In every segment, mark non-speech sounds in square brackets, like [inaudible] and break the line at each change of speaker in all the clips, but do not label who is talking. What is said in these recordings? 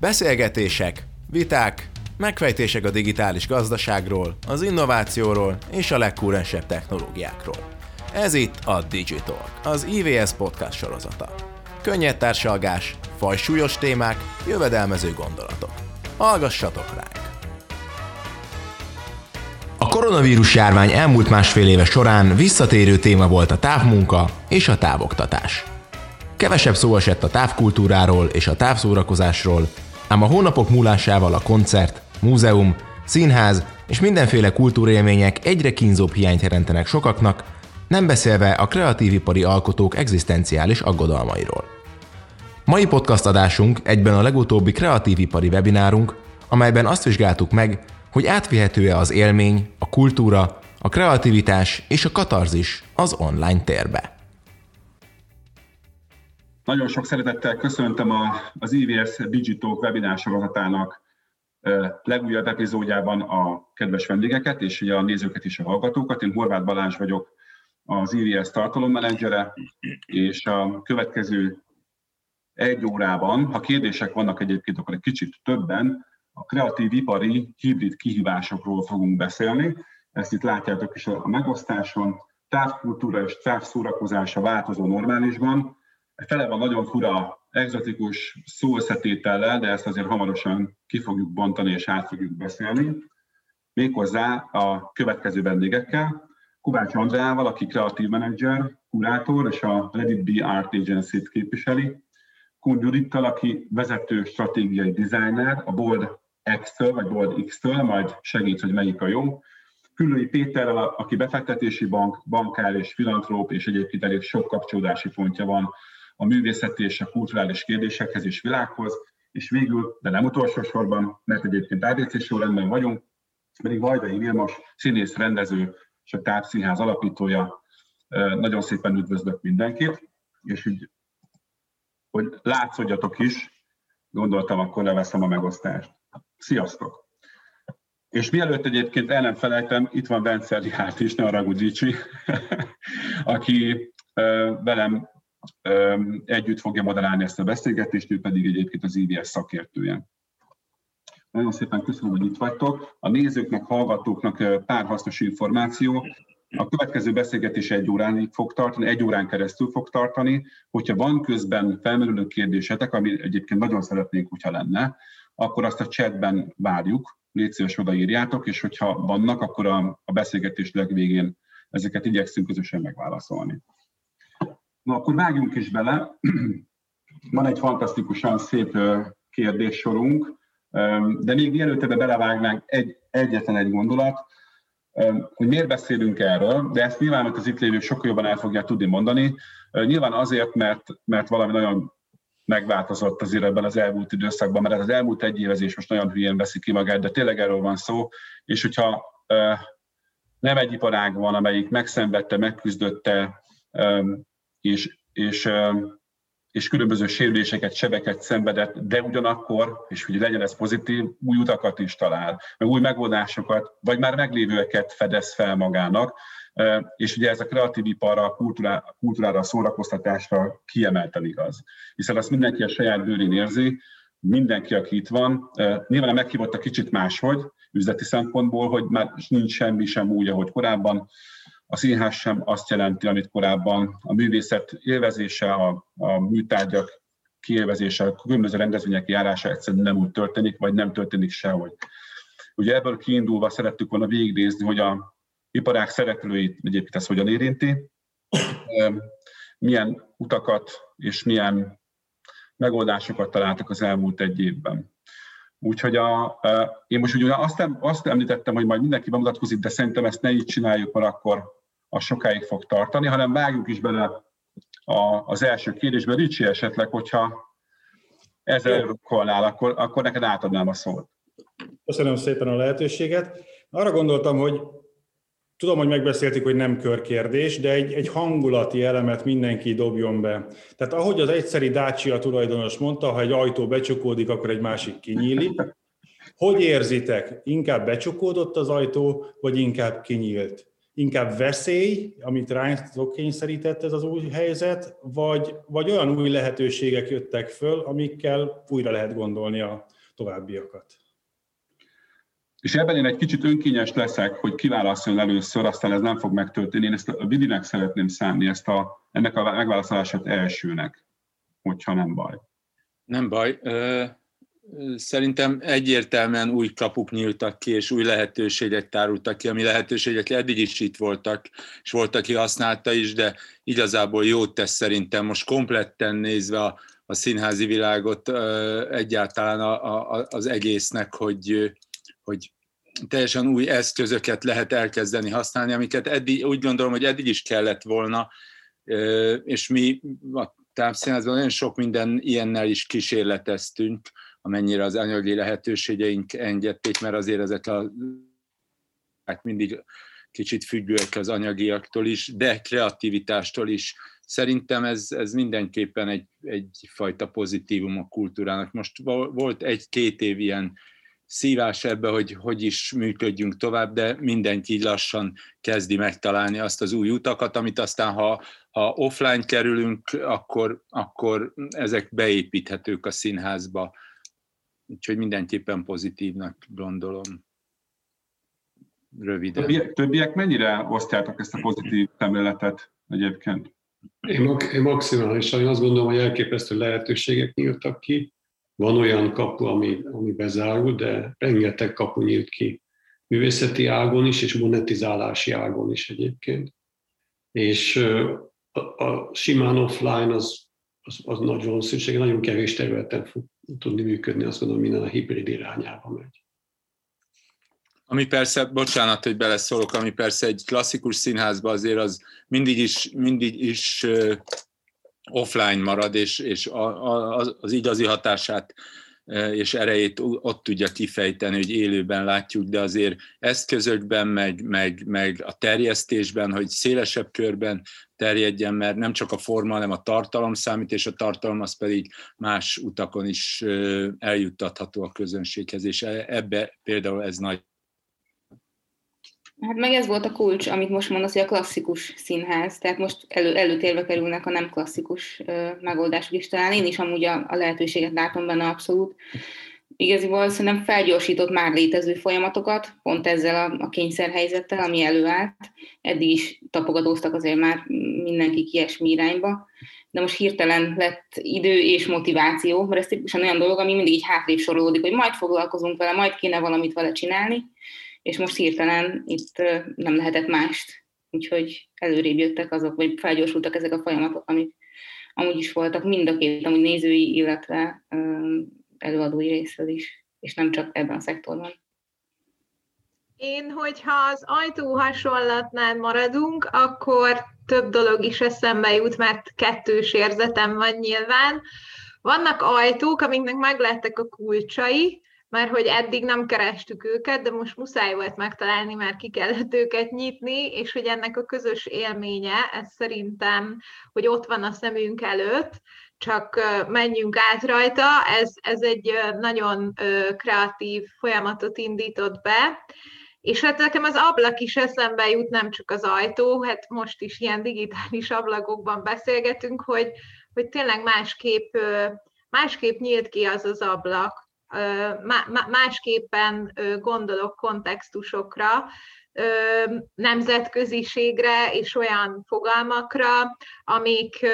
Beszélgetések, viták, megfejtések a digitális gazdaságról, az innovációról és a legkúrensebb technológiákról. Ez itt a Digital, az IVS podcast sorozata. Könnyed társalgás, fajsúlyos témák, jövedelmező gondolatok. Hallgassatok ránk! A koronavírus járvány elmúlt másfél éve során visszatérő téma volt a távmunka és a távoktatás. Kevesebb szó esett a távkultúráról és a távszórakozásról, ám a hónapok múlásával a koncert, múzeum, színház és mindenféle kultúrélmények egyre kínzóbb hiányt jelentenek sokaknak, nem beszélve a kreatívipari alkotók egzisztenciális aggodalmairól. Mai podcast adásunk egyben a legutóbbi kreatívipari webinárunk, amelyben azt vizsgáltuk meg, hogy átvihető-e az élmény, a kultúra, a kreativitás és a katarzis az online térbe.
Nagyon sok szeretettel köszöntöm a, az IVS Digital webinár sorozatának legújabb epizódjában a kedves vendégeket, és a nézőket és a hallgatókat. Én Horváth Balázs vagyok, az IVS tartalommenedzsere, és a következő egy órában, ha kérdések vannak egyébként, akkor egy kicsit többen, a kreatív ipari hibrid kihívásokról fogunk beszélni. Ezt itt látjátok is a megosztáson. Távkultúra és távszórakozás a változó normálisban. Fele van nagyon fura, egzotikus szóösszetétellel, de ezt azért hamarosan ki fogjuk bontani és át fogjuk beszélni. Méghozzá a következő vendégekkel. Kovács Andrával, aki kreatív menedzser, kurátor és a Let It Be Art Agency-t képviseli. Kun Judittal, aki vezető stratégiai designer, a Bold X-től, vagy Bold X-től, majd segít, hogy melyik a jó. Küllői Péterrel, aki befektetési bank, bankár és filantróp, és egyébként elég sok kapcsolódási pontja van a művészeti és a kulturális kérdésekhez és világhoz, és végül, de nem utolsó sorban, mert egyébként ABC sorrendben vagyunk, pedig Vajdai Vilmos, színész, rendező és a Tápszínház alapítója. Nagyon szépen üdvözlök mindenkit, és így, hogy látszódjatok is, gondoltam, akkor leveszem a megosztást. Sziasztok! És mielőtt egyébként el nem felejtem, itt van Bence Rihárt is, ne Aragudicsi, [laughs] aki velem együtt fogja moderálni ezt a beszélgetést, ő pedig egyébként az IVS szakértője. Nagyon szépen köszönöm, hogy itt vagytok. A nézőknek, hallgatóknak pár hasznos információ. A következő beszélgetés egy óránig fog tartani, egy órán keresztül fog tartani. Hogyha van közben felmerülő kérdésetek, ami egyébként nagyon szeretnénk, hogyha lenne, akkor azt a chatben várjuk, légy szíves odaírjátok, és hogyha vannak, akkor a, a beszélgetés legvégén ezeket igyekszünk közösen megválaszolni. Na, akkor vágjunk is bele. [clears throat] Van egy fantasztikusan szép kérdéssorunk, de még mielőtt ebbe belevágnánk, egy, egyetlen egy gondolat, hogy miért beszélünk erről, de ezt nyilván az itt lévők sokkal jobban el fogják tudni mondani. Nyilván azért, mert, mert valami nagyon megváltozott azért ebben az elmúlt időszakban, mert az elmúlt egy évezés most nagyon hülyén veszi ki magát, de tényleg erről van szó, és hogyha nem egy iparág van, amelyik megszenvedte, megküzdötte, és, és, és különböző sérüléseket, sebeket szenvedett, de ugyanakkor, és hogy legyen ez pozitív, új utakat is talál, meg új megoldásokat, vagy már meglévőeket fedez fel magának, és ugye ez a kreatív iparra, a kultúrá, kultúrára, a szórakoztatásra kiemelten igaz. Hiszen azt mindenki a saját bőrén érzi, mindenki, aki itt van, nyilván a meghívott a kicsit máshogy, üzleti szempontból, hogy már nincs semmi sem úgy, ahogy korábban, a színház sem azt jelenti, amit korábban a művészet élvezése, a, a műtárgyak kiélvezése, a különböző rendezvények járása egyszerűen nem úgy történik, vagy nem történik sehogy. Ugye ebből kiindulva szerettük volna végignézni, hogy a iparág szereplőit egyébként ez hogyan érinti, milyen utakat és milyen megoldásokat találtak az elmúlt egy évben. Úgyhogy a, én most ugye azt, azt említettem, hogy majd mindenki bemutatkozik, de szerintem ezt ne így csináljuk, mert akkor az sokáig fog tartani, hanem vágjuk is bele a, az első kérdésbe. Ricsi esetleg, hogyha ezzel rukkolnál, akkor, akkor neked átadnám a szót.
Köszönöm szépen a lehetőséget. Arra gondoltam, hogy tudom, hogy megbeszéltük, hogy nem körkérdés, de egy, egy hangulati elemet mindenki dobjon be. Tehát ahogy az egyszeri Dacia tulajdonos mondta, ha egy ajtó becsukódik, akkor egy másik kinyílik. Hogy érzitek? Inkább becsukódott az ajtó, vagy inkább kinyílt? Inkább veszély, amit ránk kényszerített ez az új helyzet, vagy, vagy olyan új lehetőségek jöttek föl, amikkel újra lehet gondolni a továbbiakat?
És ebben én egy kicsit önkényes leszek, hogy kiválaszoljon először, aztán ez nem fog megtörténni. Én ezt a Vidinek szeretném szánni, ezt a, ennek a megválaszolását elsőnek, hogyha nem baj.
Nem baj. Szerintem egyértelműen új kapuk nyíltak ki, és új lehetőségek tárultak ki, ami lehetőségek eddig is itt voltak, és volt, aki használta is, de igazából jót tesz szerintem. Most kompletten nézve a, a színházi világot egyáltalán a, a, az egésznek, hogy, hogy teljesen új eszközöket lehet elkezdeni használni, amiket eddig, úgy gondolom, hogy eddig is kellett volna, és mi a távszínházban nagyon sok minden ilyennel is kísérleteztünk, amennyire az anyagi lehetőségeink engedték, mert azért ezek a hát mindig kicsit függőek az anyagiaktól is, de kreativitástól is. Szerintem ez, ez mindenképpen egy, egyfajta pozitívum a kultúrának. Most volt egy-két év ilyen szívás ebbe, hogy hogy is működjünk tovább, de mindenki lassan kezdi megtalálni azt az új utakat, amit aztán, ha, ha offline kerülünk, akkor, akkor ezek beépíthetők a színházba. Úgyhogy mindenképpen pozitívnak gondolom. Röviden.
Többiek, többiek mennyire osztjátok ezt a pozitív szemléletet egyébként?
Én, én maximálisan, én azt gondolom, hogy elképesztő lehetőségek nyíltak ki, van olyan kapu, ami, ami bezárul, de rengeteg kapu nyílt ki művészeti ágon is, és monetizálási ágon is egyébként. És a, a simán offline az, az, az nagyon szükség, nagyon kevés területen fog tudni működni, azt gondolom, minden a hibrid irányába megy.
Ami persze, bocsánat, hogy beleszólok, ami persze egy klasszikus színházban azért az mindig is, mindig is offline marad, és, és az, az igazi hatását és erejét ott tudja kifejteni, hogy élőben látjuk, de azért eszközökben, meg, meg, meg a terjesztésben, hogy szélesebb körben terjedjen, mert nem csak a forma, hanem a tartalom számít, és a tartalom az pedig más utakon is e, eljuttatható a közönséghez, és e, ebbe például ez nagy
Hát meg ez volt a kulcs, amit most mondasz, hogy a klasszikus színház, tehát most elő, előtérbe kerülnek a nem klasszikus ö, megoldások is. Talán én is amúgy a, a lehetőséget látom benne abszolút. Igaziból szerintem felgyorsított már létező folyamatokat, pont ezzel a, a kényszerhelyzettel, ami előállt. Eddig is tapogatóztak azért már mindenki ilyesmi irányba, de most hirtelen lett idő és motiváció, mert ez tipikusan olyan dolog, ami mindig így hátrébb sorolódik, hogy majd foglalkozunk vele, majd kéne valamit vele csinálni, és most hirtelen itt nem lehetett mást, úgyhogy előrébb jöttek azok, vagy felgyorsultak ezek a folyamatok, amik amúgy is voltak mind a két, amúgy nézői, illetve előadói részről is, és nem csak ebben a szektorban.
Én, hogyha az ajtó hasonlatnál maradunk, akkor több dolog is eszembe jut, mert kettős érzetem van nyilván. Vannak ajtók, amiknek meglettek a kulcsai, mert hogy eddig nem kerestük őket, de most muszáj volt megtalálni, mert ki kellett őket nyitni, és hogy ennek a közös élménye, ez szerintem, hogy ott van a szemünk előtt, csak menjünk át rajta, ez, ez egy nagyon kreatív folyamatot indított be, és hát nekem az ablak is eszembe jut, nem csak az ajtó, hát most is ilyen digitális ablakokban beszélgetünk, hogy, hogy tényleg másképp, másképp nyílt ki az az ablak, másképpen gondolok kontextusokra, nemzetköziségre és olyan fogalmakra, amik,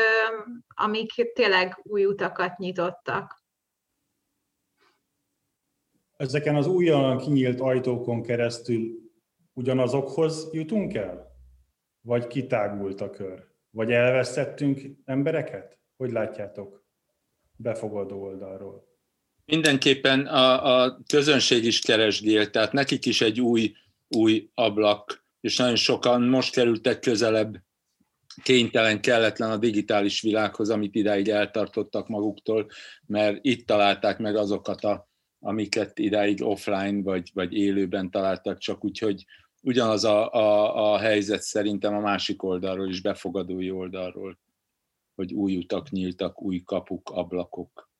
amik tényleg új utakat nyitottak.
Ezeken az újonnan kinyílt ajtókon keresztül ugyanazokhoz jutunk el? Vagy kitágult a kör? Vagy elvesztettünk embereket? Hogy látjátok befogadó oldalról?
Mindenképpen a, a közönség is keresgél, tehát nekik is egy új, új ablak, és nagyon sokan most kerültek közelebb kénytelen, kelletlen a digitális világhoz, amit idáig eltartottak maguktól, mert itt találták meg azokat, a, amiket idáig offline vagy, vagy élőben találtak, csak úgyhogy ugyanaz a, a, a helyzet szerintem a másik oldalról is, befogadói oldalról, hogy új utak nyíltak, új kapuk, ablakok.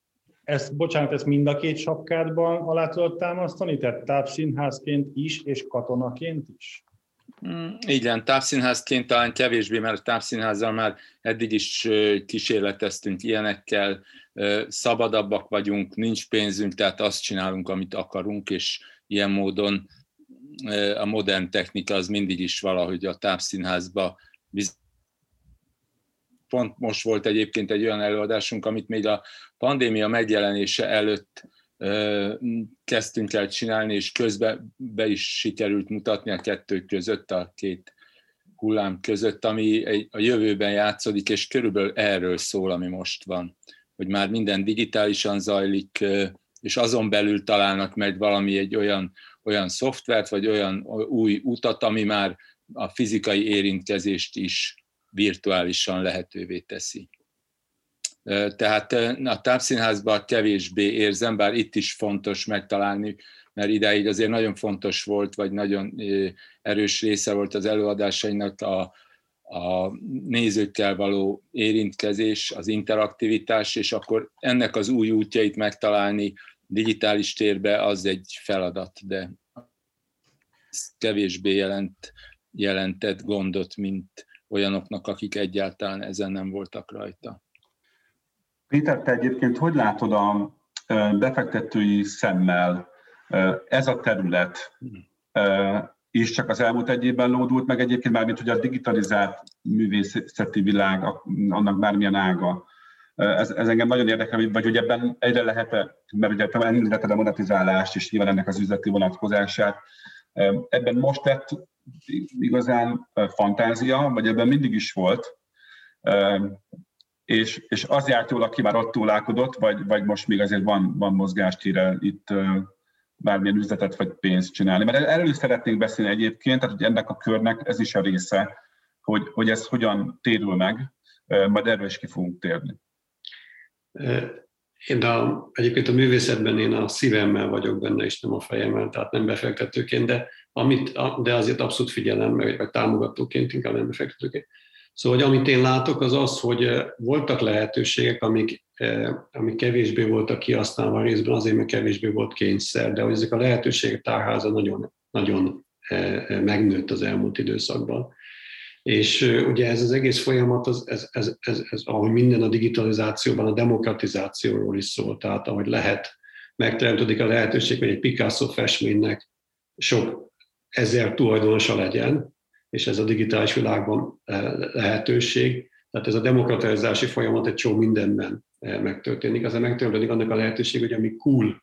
Ezt, bocsánat, ezt mind a két sapkádban alá tudod támasztani? Tehát tápszínházként is, és katonaként is?
Mm, igen, távszínházként talán kevésbé, mert a távszínházzal már eddig is kísérleteztünk ilyenekkel, szabadabbak vagyunk, nincs pénzünk, tehát azt csinálunk, amit akarunk, és ilyen módon a modern technika az mindig is valahogy a távszínházba pont most volt egyébként egy olyan előadásunk, amit még a pandémia megjelenése előtt kezdtünk el csinálni, és közben be is sikerült mutatni a kettő között, a két hullám között, ami a jövőben játszódik, és körülbelül erről szól, ami most van. Hogy már minden digitálisan zajlik, és azon belül találnak meg valami egy olyan, olyan szoftvert, vagy olyan új utat, ami már a fizikai érintkezést is virtuálisan lehetővé teszi. Tehát a tápszínházban kevésbé érzem, bár itt is fontos megtalálni, mert ideig azért nagyon fontos volt, vagy nagyon erős része volt az előadásainak a, a nézőkkel való érintkezés, az interaktivitás, és akkor ennek az új útjait megtalálni digitális térbe az egy feladat, de kevésbé jelent, jelentett gondot, mint olyanoknak, akik egyáltalán ezen nem voltak rajta.
Péter, te egyébként hogy látod a befektetői szemmel ez a terület is csak az elmúlt egy évben lódult meg egyébként már, mint hogy a digitalizált művészeti világ, annak bármilyen ága. Ez, ez engem nagyon érdekel, vagy hogy ebben egyre lehet, mert ugye te említetted a monetizálást, és nyilván ennek az üzleti vonatkozását. Ebben most lett igazán fantázia, vagy ebben mindig is volt, és, és az járt jól, aki már ott túlálkodott, vagy, vagy most még azért van, van mozgástére itt bármilyen üzletet vagy pénzt csinálni. Mert erről is szeretnénk beszélni egyébként, tehát hogy ennek a körnek ez is a része, hogy, hogy ez hogyan térül meg, majd erről is ki fogunk térni.
Én a, egyébként a művészetben én a szívemmel vagyok benne, és nem a fejemmel, tehát nem befektetőként, de, amit, de azért abszolút figyelem, vagy támogatóként, inkább nem befektetőként. Szóval, hogy amit én látok, az az, hogy voltak lehetőségek, amik, amik kevésbé voltak kihasználva részben, azért, mert kevésbé volt kényszer, de hogy ezek a lehetőségek tárháza nagyon, nagyon megnőtt az elmúlt időszakban. És ugye ez az egész folyamat, az, ez, ez, ez, ez, ahogy minden a digitalizációban, a demokratizációról is szól, tehát ahogy lehet, megteremtődik a lehetőség, hogy egy Picasso festménynek sok ezer tulajdonosa legyen, és ez a digitális világban eh, lehetőség. Tehát ez a demokratizálási folyamat egy csomó mindenben eh, megtörténik. Aztán megtörténik annak a lehetőség, hogy ami cool,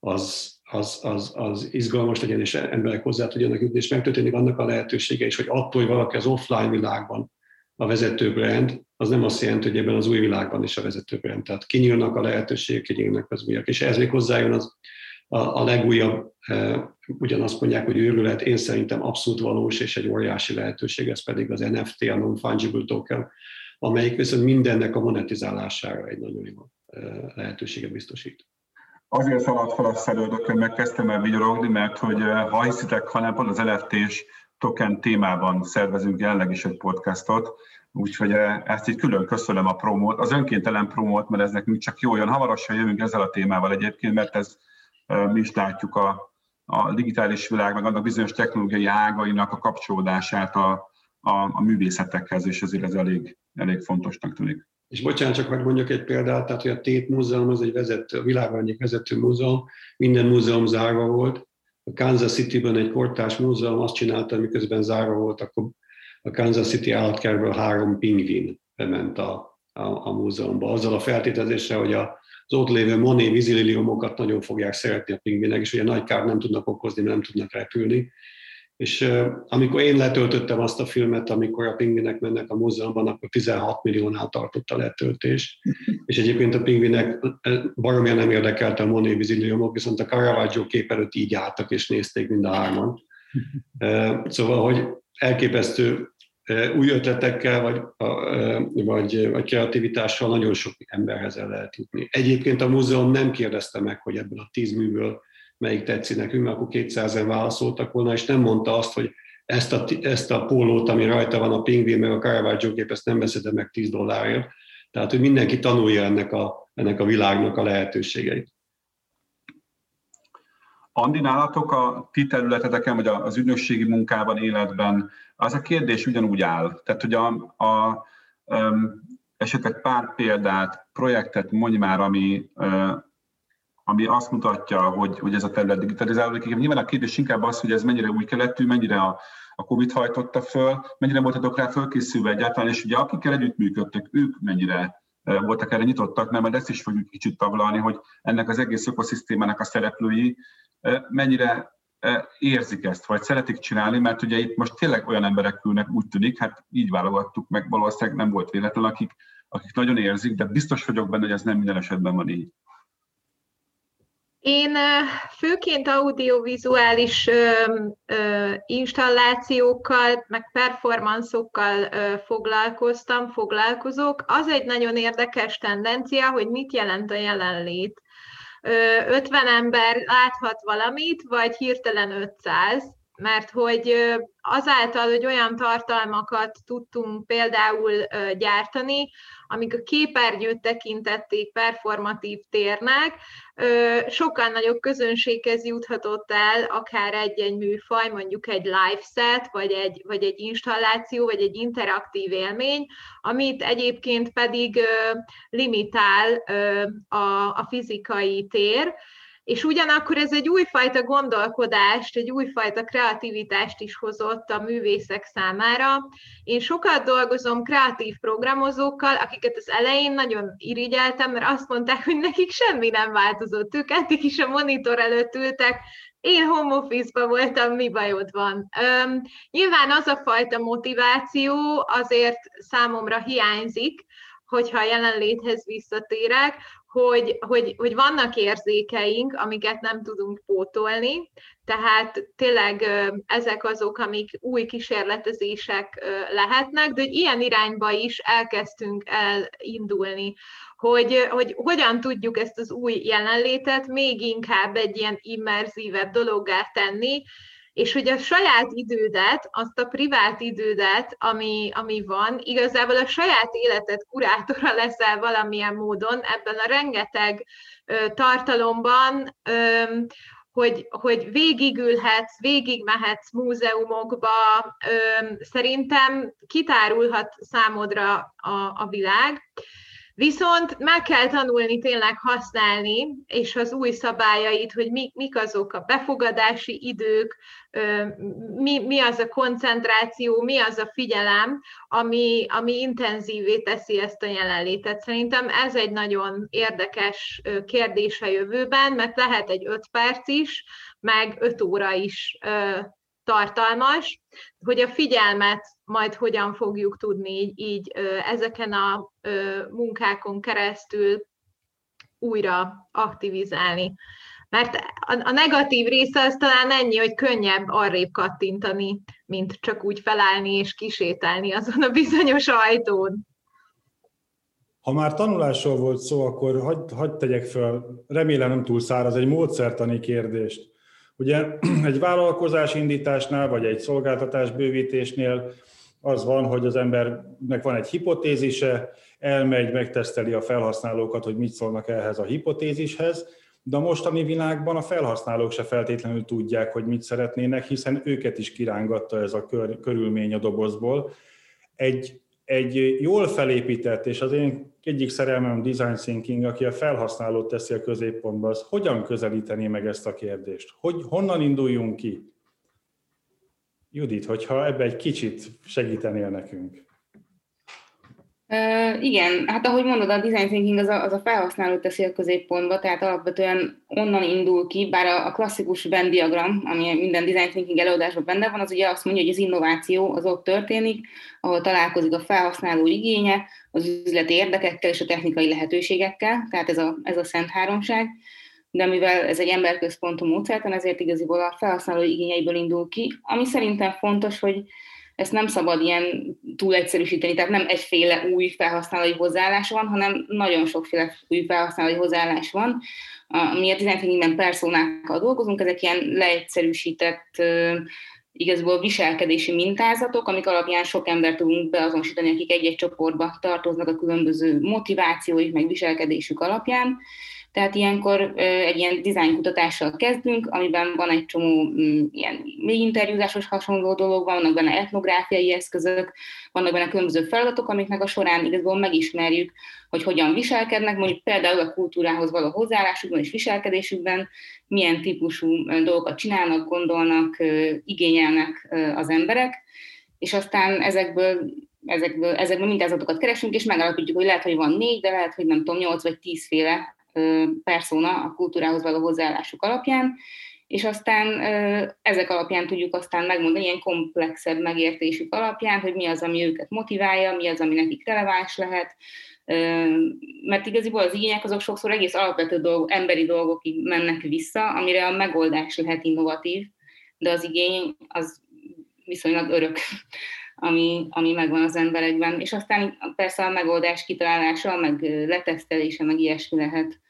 az, az, az, az izgalmas legyen, és emberek hozzá tudjanak jutni, és megtörténik annak a lehetősége is, hogy attól, hogy valaki az offline világban a vezető brand, az nem azt jelenti, hogy ebben az új világban is a vezető brand. Tehát kinyílnak a lehetőségek, kinyílnak az újak. És ez még hozzájön az, a, legújabb, e, ugyanazt mondják, hogy őrület, én szerintem abszolút valós és egy óriási lehetőség, ez pedig az NFT, a non-fungible token, amelyik viszont mindennek a monetizálására egy nagyon jó e, lehetőséget biztosít.
Azért szaladt fel a szelődökön, meg kezdtem el vigyorogni, mert hogy e, ha hiszitek, hanem pont az lft token témában szervezünk jelenleg is egy podcastot, úgyhogy ezt így külön köszönöm a promót, az önkéntelen promót, mert ez nekünk csak jó jön. Hamarosan jövünk ezzel a témával egyébként, mert ez mi is látjuk a, a digitális világ, meg annak bizonyos technológiai ágainak a kapcsolódását a, a, a művészetekhez, és ezért ez elég, elég fontosnak tűnik.
És bocsánat, csak hogy mondjak egy példát, tehát hogy a Tét Múzeum az egy vezető, a világon egyik vezető múzeum, minden múzeum zárva volt. A Kansas City-ben egy kortárs múzeum azt csinálta, miközben zárva volt, akkor a Kansas City állatkertből három pingvin bement a, a, a múzeumba. Azzal a feltételezéssel, hogy a az ott lévő moné vízililiumokat nagyon fogják szeretni a pingvinek, és ugye nagy kár nem tudnak okozni, mert nem tudnak repülni. És amikor én letöltöttem azt a filmet, amikor a pingvinek mennek a múzeumban, akkor 16 milliónál tartott a letöltés. És egyébként a pingvinek baromja nem érdekelte a Monet vízililiumok, viszont a Caravaggio kép előtt így álltak és nézték mind a hárman. Szóval, hogy elképesztő új ötletekkel vagy, vagy, vagy kreativitással nagyon sok emberhez el lehet jutni. Egyébként a múzeum nem kérdezte meg, hogy ebből a tíz műből melyik tetszik nekünk, mert akkor 200 válaszoltak volna, és nem mondta azt, hogy ezt a, ezt a pólót, ami rajta van a pingvin, meg a Caravaggio kép, ezt nem veszed meg 10 dollárért. Tehát, hogy mindenki tanulja ennek a, ennek a világnak a lehetőségeit.
Andi, nálatok a ti területeteken, vagy az ügynökségi munkában, életben az a kérdés ugyanúgy áll. Tehát, hogy a, a um, esetleg pár példát, projektet mondj már, ami, uh, ami azt mutatja, hogy, hogy ez a terület digitalizálódik. Nyilván a kérdés inkább az, hogy ez mennyire új keletű, mennyire a, a Covid hajtotta föl, mennyire voltatok rá fölkészülve egyáltalán, és ugye akikkel együttműködtek, ők mennyire voltak erre nyitottak, mert majd ezt is fogjuk kicsit taglalni, hogy ennek az egész ökoszisztémának a szereplői mennyire érzik ezt, vagy szeretik csinálni, mert ugye itt most tényleg olyan emberek ülnek, úgy tűnik, hát így válogattuk meg, valószínűleg nem volt véletlen, akik, akik nagyon érzik, de biztos vagyok benne, hogy ez nem minden esetben van így.
Én főként audiovizuális installációkkal, meg performanszokkal foglalkoztam, foglalkozok. Az egy nagyon érdekes tendencia, hogy mit jelent a jelenlét. 50 ember láthat valamit, vagy hirtelen 500, mert hogy azáltal, hogy olyan tartalmakat tudtunk például gyártani, amik a képernyőt tekintették performatív térnek, sokkal nagyobb közönséghez juthatott el akár egy-egy műfaj, mondjuk egy live set, vagy egy, vagy egy installáció, vagy egy interaktív élmény, amit egyébként pedig limitál a, a fizikai tér, és ugyanakkor ez egy újfajta gondolkodást, egy újfajta kreativitást is hozott a művészek számára. Én sokat dolgozom kreatív programozókkal, akiket az elején nagyon irigyeltem, mert azt mondták, hogy nekik semmi nem változott. Ők eddig is a monitor előtt ültek, én home office voltam, mi bajod van? Üm, nyilván az a fajta motiváció azért számomra hiányzik, hogyha a jelenléthez visszatérek, hogy, hogy, hogy vannak érzékeink, amiket nem tudunk pótolni, tehát tényleg ezek azok, amik új kísérletezések lehetnek, de hogy ilyen irányba is elkezdtünk elindulni, hogy, hogy hogyan tudjuk ezt az új jelenlétet még inkább egy ilyen immerzívebb dologgá tenni, és hogy a saját idődet, azt a privát idődet, ami, ami van, igazából a saját életed kurátora leszel valamilyen módon ebben a rengeteg ö, tartalomban, ö, hogy, hogy végigülhetsz, végigmehetsz múzeumokba, ö, szerintem kitárulhat számodra a, a világ. Viszont meg kell tanulni tényleg használni, és az új szabályait, hogy mi, mik azok a befogadási idők, mi, mi az a koncentráció, mi az a figyelem, ami, ami intenzívé teszi ezt a jelenlétet. Szerintem ez egy nagyon érdekes kérdés a jövőben, mert lehet egy öt perc is, meg öt óra is tartalmas, hogy a figyelmet majd hogyan fogjuk tudni így, így ezeken a munkákon keresztül újra aktivizálni. Mert a negatív része az talán ennyi, hogy könnyebb arrébb kattintani, mint csak úgy felállni és kisétálni azon a bizonyos ajtón.
Ha már tanulásról volt szó, akkor hagyd hagy tegyek fel, remélem nem túl száraz, egy módszertani kérdést. Ugye [clears throat] egy vállalkozás indításnál, vagy egy szolgáltatás bővítésnél az van, hogy az embernek van egy hipotézise, elmegy, megteszteli a felhasználókat, hogy mit szólnak ehhez a hipotézishez, de a mostani világban a felhasználók se feltétlenül tudják, hogy mit szeretnének, hiszen őket is kirángatta ez a kör, körülmény a dobozból. Egy egy jól felépített, és az én egyik szerelmem design thinking, aki a felhasználót teszi a középpontba, az hogyan közelíteni meg ezt a kérdést? Hogy, honnan induljunk ki? Judit, hogyha ebbe egy kicsit segítenél nekünk.
Uh, igen, hát ahogy mondod, a design thinking az a, az a felhasználó teszi a középpontba, tehát alapvetően onnan indul ki, bár a, a klasszikus Venn diagram, ami minden design thinking előadásban benne van, az ugye azt mondja, hogy az innováció az ott történik, ahol találkozik a felhasználó igénye, az üzleti érdekekkel és a technikai lehetőségekkel, tehát ez a, ez a szent háromság, de mivel ez egy emberközpontú módszertan, ezért igaziból a felhasználó igényeiből indul ki, ami szerintem fontos, hogy ezt nem szabad ilyen túl egyszerűsíteni, tehát nem egyféle új felhasználói hozzáállás van, hanem nagyon sokféle új felhasználói hozzáállás van. Mi a design personákkal dolgozunk, ezek ilyen leegyszerűsített igazából viselkedési mintázatok, amik alapján sok embert tudunk beazonosítani, akik egy-egy csoportba tartoznak a különböző motivációik, meg viselkedésük alapján. Tehát ilyenkor egy ilyen dizájnkutatással kezdünk, amiben van egy csomó mm, ilyen mély interjúzásos hasonló dolog, vannak benne etnográfiai eszközök, vannak benne különböző feladatok, amiknek a során igazából megismerjük, hogy hogyan viselkednek, mondjuk például a kultúrához való hozzáállásukban és viselkedésükben, milyen típusú dolgokat csinálnak, gondolnak, igényelnek az emberek, és aztán ezekből ezekből, ezekből mintázatokat keresünk, és megalapítjuk, hogy lehet, hogy van négy, de lehet, hogy nem tudom, nyolc vagy tízféle persona a kultúrához való hozzáállásuk alapján, és aztán ezek alapján tudjuk aztán megmondani, ilyen komplexebb megértésük alapján, hogy mi az, ami őket motiválja, mi az, ami nekik releváns lehet, mert igaziból az igények azok sokszor egész alapvető dolgok, emberi dolgokig mennek vissza, amire a megoldás lehet innovatív, de az igény az viszonylag örök ami, ami megvan az emberekben. És aztán persze a megoldás kitalálása, meg letesztelése, meg ilyesmi lehet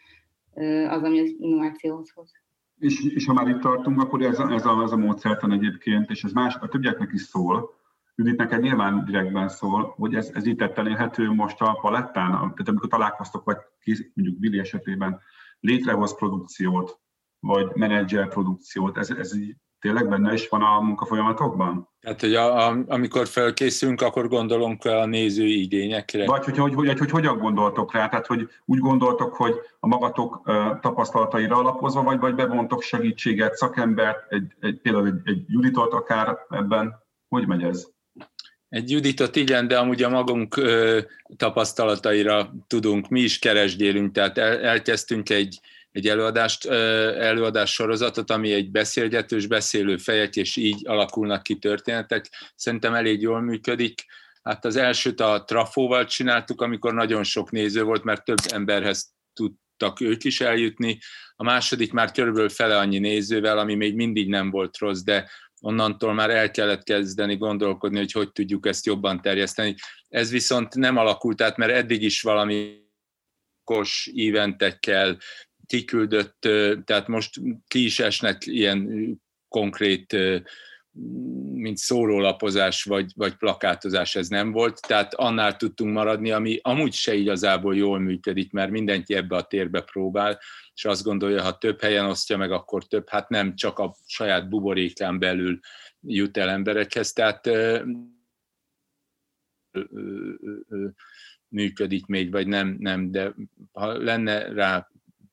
az, ami az innovációhoz hoz.
És, és ha már itt tartunk, akkor ez a, ez a, ez a módszertan egyébként, és ez más, a többieknek is szól, Judit, neked nyilván direktben szól, hogy ez, ez itt tetten élhető most a palettán, tehát amikor találkoztok, vagy mondjuk Billy esetében létrehoz produkciót, vagy menedzser produkciót, ez, ez így tényleg benne is van a munkafolyamatokban?
Tehát, hogy a, a, amikor felkészülünk, akkor gondolunk a nézői igényekre.
Vagy hogy, hogy, hogy, hogy hogyan gondoltok rá? Tehát, hogy úgy gondoltok, hogy a magatok uh, tapasztalataira alapozva, vagy, vagy bevontok segítséget, szakembert, egy, egy, például egy, egy Juditot akár ebben? Hogy megy ez?
Egy Juditot igen, de amúgy a magunk ö, tapasztalataira tudunk, mi is keresgélünk, tehát el, elkezdtünk egy, egy előadást, előadás sorozatot, ami egy beszélgetős, beszélő fejek, és így alakulnak ki történetek. Szerintem elég jól működik. Hát az elsőt a trafóval csináltuk, amikor nagyon sok néző volt, mert több emberhez tudtak ők is eljutni. A második már körülbelül fele annyi nézővel, ami még mindig nem volt rossz, de onnantól már el kellett kezdeni gondolkodni, hogy hogy tudjuk ezt jobban terjeszteni. Ez viszont nem alakult át, mert eddig is valami kos eventekkel, kiküldött, tehát most ki is esnek ilyen konkrét mint szórólapozás vagy, vagy plakátozás ez nem volt, tehát annál tudtunk maradni, ami amúgy se igazából jól működik, mert mindenki ebbe a térbe próbál, és azt gondolja, ha több helyen osztja meg, akkor több, hát nem csak a saját buborékán belül jut el emberekhez, tehát működik még, vagy nem, nem, de ha lenne rá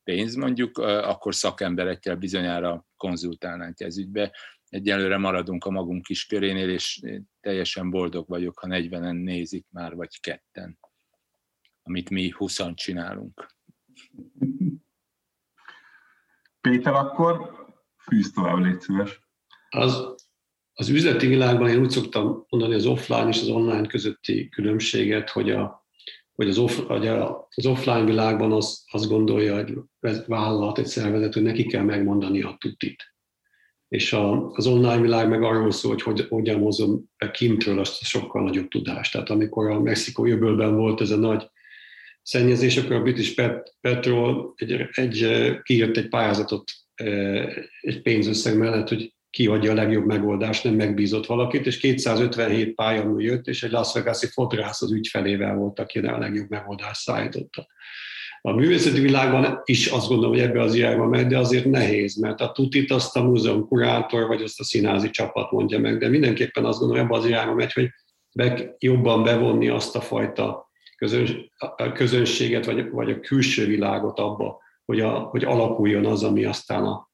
pénz mondjuk, akkor szakemberekkel bizonyára konzultálnánk ez ügybe. Egyelőre maradunk a magunk kis körénél, és teljesen boldog vagyok, ha 40-en nézik már, vagy ketten, amit mi 20 csinálunk.
Péter, akkor fűz tovább, légy szíves.
Az, az üzleti világban én úgy szoktam mondani az offline és az online közötti különbséget, hogy a, hogy az, off, hogy az offline világban az, azt gondolja egy vállalat, egy szervezet, hogy neki kell megmondani a tutit. És a, az online világ meg arról szól, hogy, hogy hogyan hozom be kintről azt a sokkal nagyobb tudást. Tehát amikor a Mexikó jövőben volt ez a nagy szennyezés, akkor a British Pet, Petrol egy, egy, kiírt egy pályázatot egy pénzösszeg mellett, hogy kiadja a legjobb megoldást, nem megbízott valakit, és 257 pályamú jött, és egy Las Vegas-i fotrász az ügyfelével volt, aki a legjobb megoldást szállította. A művészeti világban is azt gondolom, hogy ebbe az irányba megy, de azért nehéz, mert a tutit azt a múzeum kurátor, vagy azt a színázi csapat mondja meg, de mindenképpen azt gondolom, hogy ebbe az irányba megy, hogy be, jobban bevonni azt a fajta közönséget, vagy, vagy a külső világot abba, hogy, a, hogy alakuljon az, ami aztán a,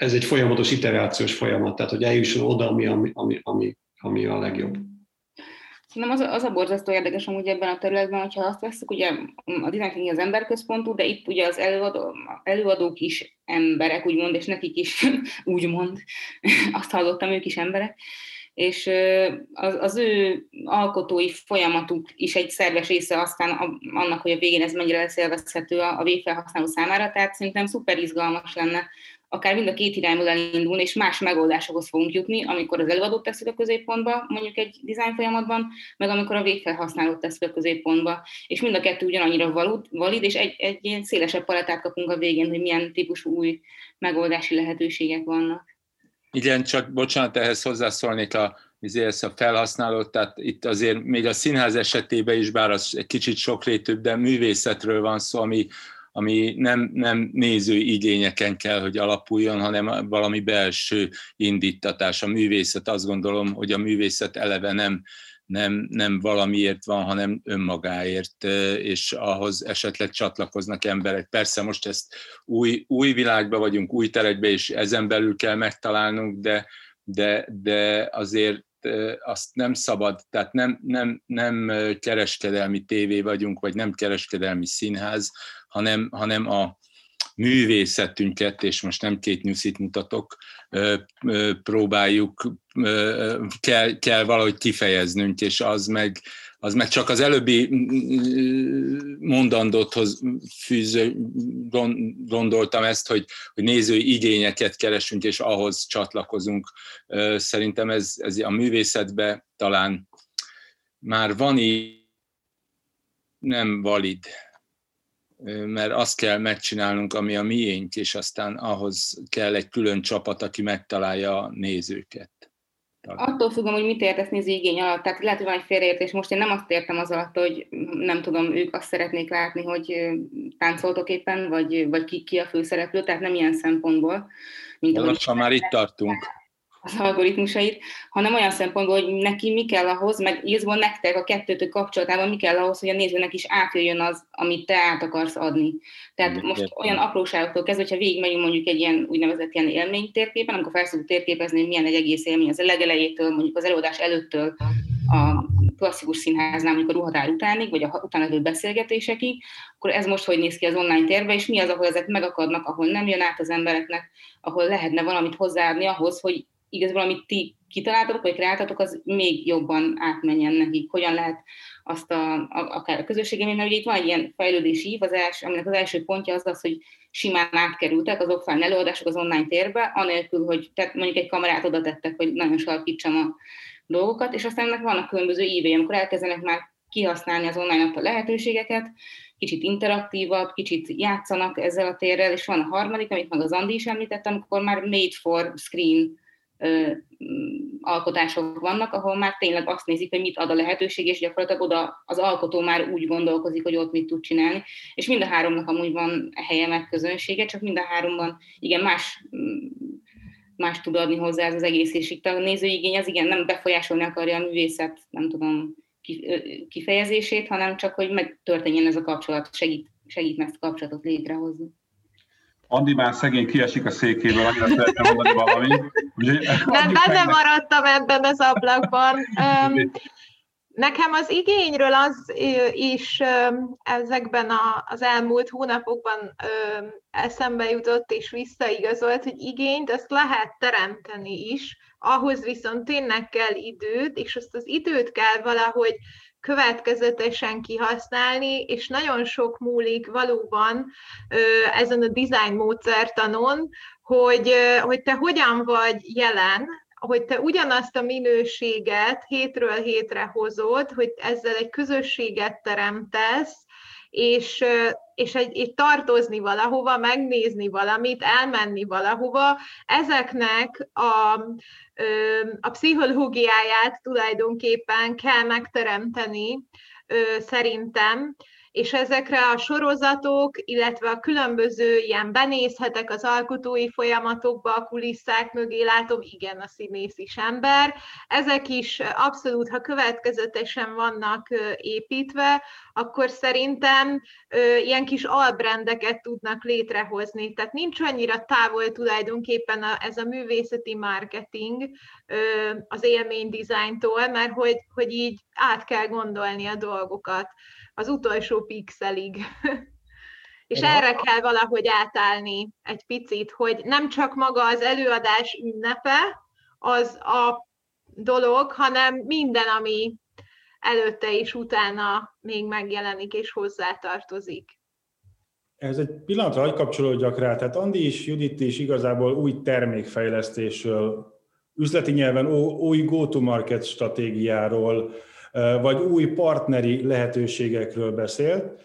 ez egy folyamatos iterációs folyamat, tehát hogy eljusson oda, ami, ami, ami, ami, ami a legjobb.
Szerintem az, az a borzasztó érdekes amúgy ebben a területben, hogyha azt veszük, ugye a design az emberközpontú, de itt ugye az előadó, előadók is emberek, úgymond, és nekik is [laughs] úgymond, azt hallottam, ők is emberek, és az, az ő alkotói folyamatuk is egy szerves része aztán annak, hogy a végén ez mennyire lesz élvezhető a, a végfelhasználó számára, tehát szerintem szuper izgalmas lenne akár mind a két irányból elindulni, és más megoldásokhoz fogunk jutni, amikor az előadót tesszük a középpontba, mondjuk egy design folyamatban, meg amikor a végfelhasználót tesszük a középpontba. És mind a kettő ugyanannyira valid, valid és egy, egy ilyen szélesebb palettát kapunk a végén, hogy milyen típusú új megoldási lehetőségek vannak.
Igen, csak bocsánat, ehhez hozzászólnék a, ezért a felhasználót, tehát itt azért még a színház esetében is, bár az egy kicsit sokrétűbb, de művészetről van szó, ami ami nem, nem nézői igényeken kell, hogy alapuljon, hanem valami belső indítatás. A művészet, azt gondolom, hogy a művészet eleve nem, nem, nem valamiért van, hanem önmagáért, és ahhoz esetleg csatlakoznak emberek. Persze most ezt új, új világba vagyunk, új terekbe, és ezen belül kell megtalálnunk, de, de, de azért azt nem szabad, tehát nem, nem, nem kereskedelmi tévé vagyunk, vagy nem kereskedelmi színház, hanem, hanem a művészetünket, és most nem két nyuszit mutatok, próbáljuk, kell, kell valahogy kifejeznünk, és az meg, az meg csak az előbbi mondandóthoz fűző, gondoltam ezt, hogy, hogy nézői igényeket keresünk, és ahhoz csatlakozunk. Szerintem ez, ez a művészetben talán már van így nem valid, mert azt kell megcsinálnunk, ami a miénk, és aztán ahhoz kell egy külön csapat, aki megtalálja a nézőket.
Attól függöm, hogy mit értesz néző igény alatt. Tehát lehet, hogy van egy félreértés. Most én nem azt értem az alatt, hogy nem tudom, ők azt szeretnék látni, hogy táncoltok éppen, vagy, vagy ki, ki a főszereplő, tehát nem ilyen szempontból.
Mint Lassan már itt tartunk
az algoritmusait, hanem olyan szempontból, hogy neki mi kell ahhoz, meg igazából nektek a kettőtök kapcsolatában mi kell ahhoz, hogy a nézőnek is átjöjjön az, amit te át akarsz adni. Tehát mm, most olyan apróságoktól kezdve, hogyha végigmegyünk mondjuk egy ilyen úgynevezett ilyen élménytérképen, amikor felszoktuk térképezni, hogy milyen egy egész élmény az a legelejétől, mondjuk az előadás előttől a klasszikus színháznál, mondjuk a ruhatár utánig, vagy a utána levő beszélgetésekig, akkor ez most hogy néz ki az online térbe, és mi az, ahol ezek megakadnak, ahol nem jön át az embereknek, ahol lehetne valamit hozzáadni ahhoz, hogy igazából amit ti kitaláltatok, vagy kreáltatok, az még jobban átmenjen nekik. Hogyan lehet azt a, a, akár a közösségem, mert ugye itt van egy ilyen fejlődési ív, az els, aminek az első pontja az az, hogy simán átkerültek az offline előadások az online térbe, anélkül, hogy tehát mondjuk egy kamerát oda tettek, hogy nagyon sarkítsam a dolgokat, és aztán ennek vannak különböző ívei, amikor elkezdenek már kihasználni az online a lehetőségeket, kicsit interaktívabb, kicsit játszanak ezzel a térrel, és van a harmadik, amit meg az Andi is említett, amikor már made for screen alkotások vannak, ahol már tényleg azt nézik, hogy mit ad a lehetőség, és gyakorlatilag oda az alkotó már úgy gondolkozik, hogy ott mit tud csinálni. És mind a háromnak amúgy van helye meg közönsége, csak mind a háromban igen, más más tud adni hozzá ez az egész, és itt a nézőigény az igen nem befolyásolni akarja a művészet, nem tudom, kifejezését, hanem csak, hogy megtörténjen ez a kapcsolat, segít, segít ezt a kapcsolatot létrehozni.
Andi már szegény kiesik a székéből, annyira szeretném mondani valamit.
Nem, benne maradtam ebben az ablakban. Nekem az igényről az is ezekben az elmúlt hónapokban eszembe jutott és visszaigazolt, hogy igényt azt lehet teremteni is, ahhoz viszont tényleg kell időt, és azt az időt kell valahogy következetesen kihasználni, és nagyon sok múlik valóban ezen a design módszertanon, hogy, hogy te hogyan vagy jelen, hogy te ugyanazt a minőséget hétről hétre hozod, hogy ezzel egy közösséget teremtesz, és, és egy, egy tartozni valahova, megnézni valamit, elmenni valahova, ezeknek a, a pszichológiáját tulajdonképpen kell megteremteni szerintem, és ezekre a sorozatok, illetve a különböző ilyen benézhetek az alkotói folyamatokba, a kulisszák mögé látom, igen, a színész is ember. Ezek is abszolút, ha következetesen vannak építve, akkor szerintem ilyen kis albrendeket tudnak létrehozni. Tehát nincs annyira távol tulajdonképpen a, ez a művészeti marketing az élmény dizájntól, mert hogy, hogy így át kell gondolni a dolgokat az utolsó pixelig. [laughs] És erre kell valahogy átállni egy picit, hogy nem csak maga az előadás ünnepe az a dolog, hanem minden, ami előtte és utána még megjelenik és hozzátartozik.
Ez egy pillanatra hagy kapcsolódjak rá. Tehát Andi is, Judit is igazából új termékfejlesztésről, üzleti nyelven új go-to-market stratégiáról, vagy új partneri lehetőségekről beszélt.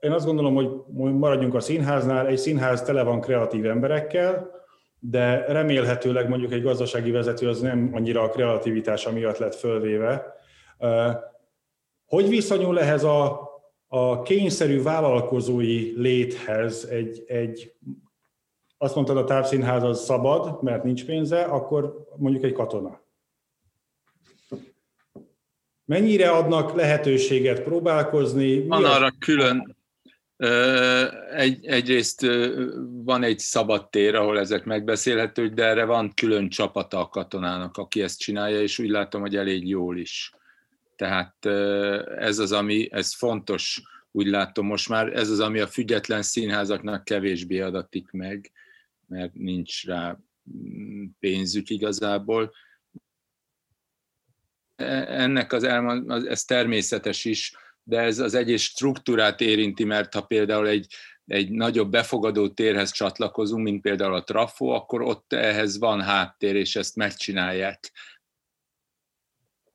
Én azt gondolom, hogy maradjunk a színháznál, egy színház tele van kreatív emberekkel, de remélhetőleg mondjuk egy gazdasági vezető az nem annyira a kreativitása miatt lett fölvéve. Hogy viszonyul ehhez a a kényszerű vállalkozói léthez egy, egy azt mondtad, a távszínház az szabad, mert nincs pénze, akkor mondjuk egy katona. Mennyire adnak lehetőséget próbálkozni?
Van arra külön, egy, egyrészt van egy szabad tér, ahol ezek megbeszélhetők, de erre van külön csapata a katonának, aki ezt csinálja, és úgy látom, hogy elég jól is. Tehát ez az, ami, ez fontos, úgy látom most már, ez az, ami a független színházaknak kevésbé adatik meg, mert nincs rá mm, pénzük igazából. Ennek az, elmond, ez természetes is, de ez az egyes struktúrát érinti, mert ha például egy, egy nagyobb befogadó térhez csatlakozunk, mint például a trafo, akkor ott ehhez van háttér, és ezt megcsinálják.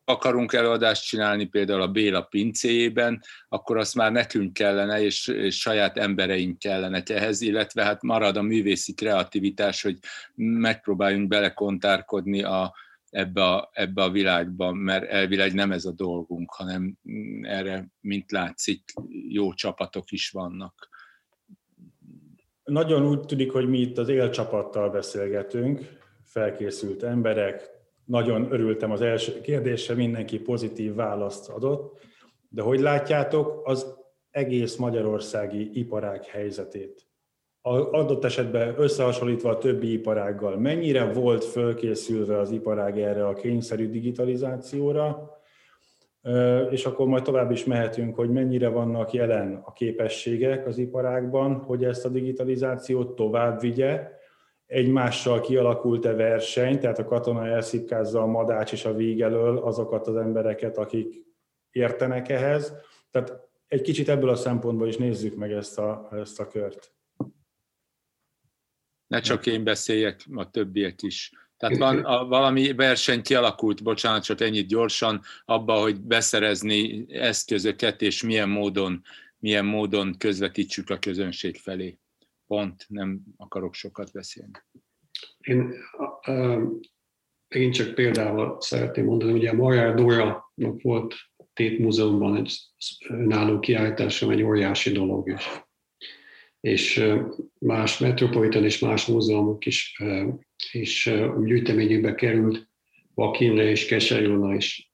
Akarunk előadást csinálni például a Béla pincéjében, akkor azt már nekünk kellene, és, és saját embereink kellenek ehhez, illetve hát marad a művészi kreativitás, hogy megpróbáljunk belekontárkodni a, ebbe a, ebbe a világba, mert elvileg nem ez a dolgunk, hanem erre, mint látszik, jó csapatok is vannak.
Nagyon úgy tűnik, hogy mi itt az élcsapattal beszélgetünk, felkészült emberek, nagyon örültem az első kérdésre, mindenki pozitív választ adott, de hogy látjátok az egész magyarországi iparág helyzetét? Adott esetben összehasonlítva a többi iparággal, mennyire volt fölkészülve az iparág erre a kényszerű digitalizációra, és akkor majd tovább is mehetünk, hogy mennyire vannak jelen a képességek az iparágban, hogy ezt a digitalizációt tovább vigye, egymással kialakult-e verseny, tehát a katona elszipkázza a madács és a víg elől azokat az embereket, akik értenek ehhez. Tehát egy kicsit ebből a szempontból is nézzük meg ezt a, ezt a kört.
Ne csak én beszéljek, a többiek is. Tehát van a, valami verseny kialakult, bocsánat, csak ennyit gyorsan, abba, hogy beszerezni eszközöket, és milyen módon, milyen módon közvetítsük a közönség felé pont, nem akarok sokat beszélni.
Én én csak példával szeretném mondani, ugye a Marjár Dóra volt Tét Múzeumban egy önálló kiállítása, egy óriási dolog is. És más metropolitan és más múzeumok is, is gyűjteményükbe került, Vakinre és Keserjóna is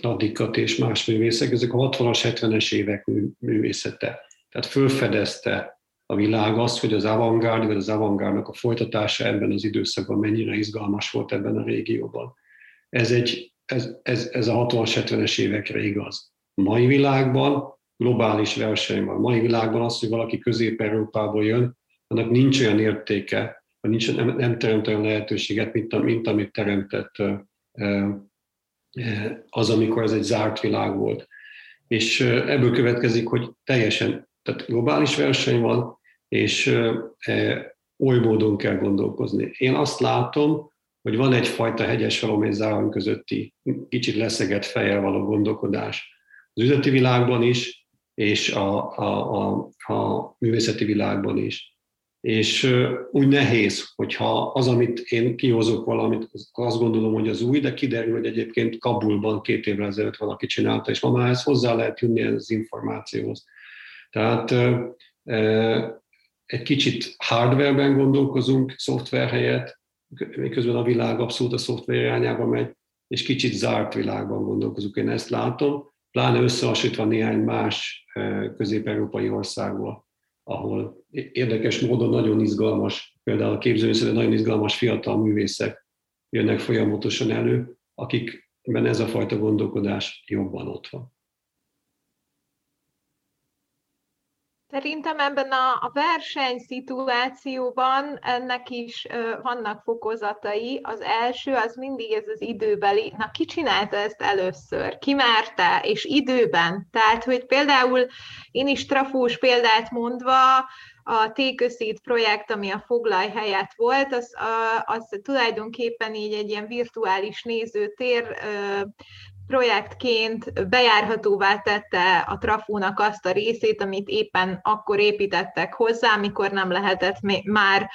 Adikat és más művészek, ezek a 60-as, 70-es évek művészete. Tehát fölfedezte a világ az, hogy az avantgárd, vagy az avantgárdnak a folytatása ebben az időszakban mennyire izgalmas volt ebben a régióban. Ez, egy, ez, ez, ez a 60-70-es évekre igaz. Mai világban globális verseny van. A mai világban az, hogy valaki Közép-Európából jön, annak nincs olyan értéke, vagy nincs, nem, nem teremt olyan lehetőséget, mint, mint amit teremtett az, amikor ez egy zárt világ volt. És ebből következik, hogy teljesen, tehát globális verseny van, és oly módon kell gondolkozni. Én azt látom, hogy van egyfajta hegyes falom és záron közötti kicsit leszegett fejjel való gondolkodás az üzleti világban is, és a, a, a, a művészeti világban is. És úgy nehéz, hogyha az, amit én kihozok valamit, azt gondolom, hogy az új, de kiderül, hogy egyébként Kabulban két évvel ezelőtt valaki csinálta, és ma már ezt hozzá lehet jönni az információhoz. Tehát egy kicsit hardwareben gondolkozunk, szoftver helyett, miközben a világ abszolút a szoftver irányába megy, és kicsit zárt világban gondolkozunk. Én ezt látom, pláne összehasonlítva néhány más eh, közép-európai országból, ahol érdekes módon nagyon izgalmas, például a képzőművészetben nagyon izgalmas fiatal művészek jönnek folyamatosan elő, akikben ez a fajta gondolkodás jobban ott van.
Szerintem ebben a, a versenyszituációban ennek is ö, vannak fokozatai. Az első az mindig ez az időbeli, na ki csinálta ezt először, ki merte, és időben. Tehát, hogy például én is trafós példát mondva, a Téköszít projekt, ami a foglalj helyett volt, az, az tulajdonképpen így egy ilyen virtuális nézőtér projektként bejárhatóvá tette a trafónak azt a részét, amit éppen akkor építettek hozzá, amikor nem lehetett már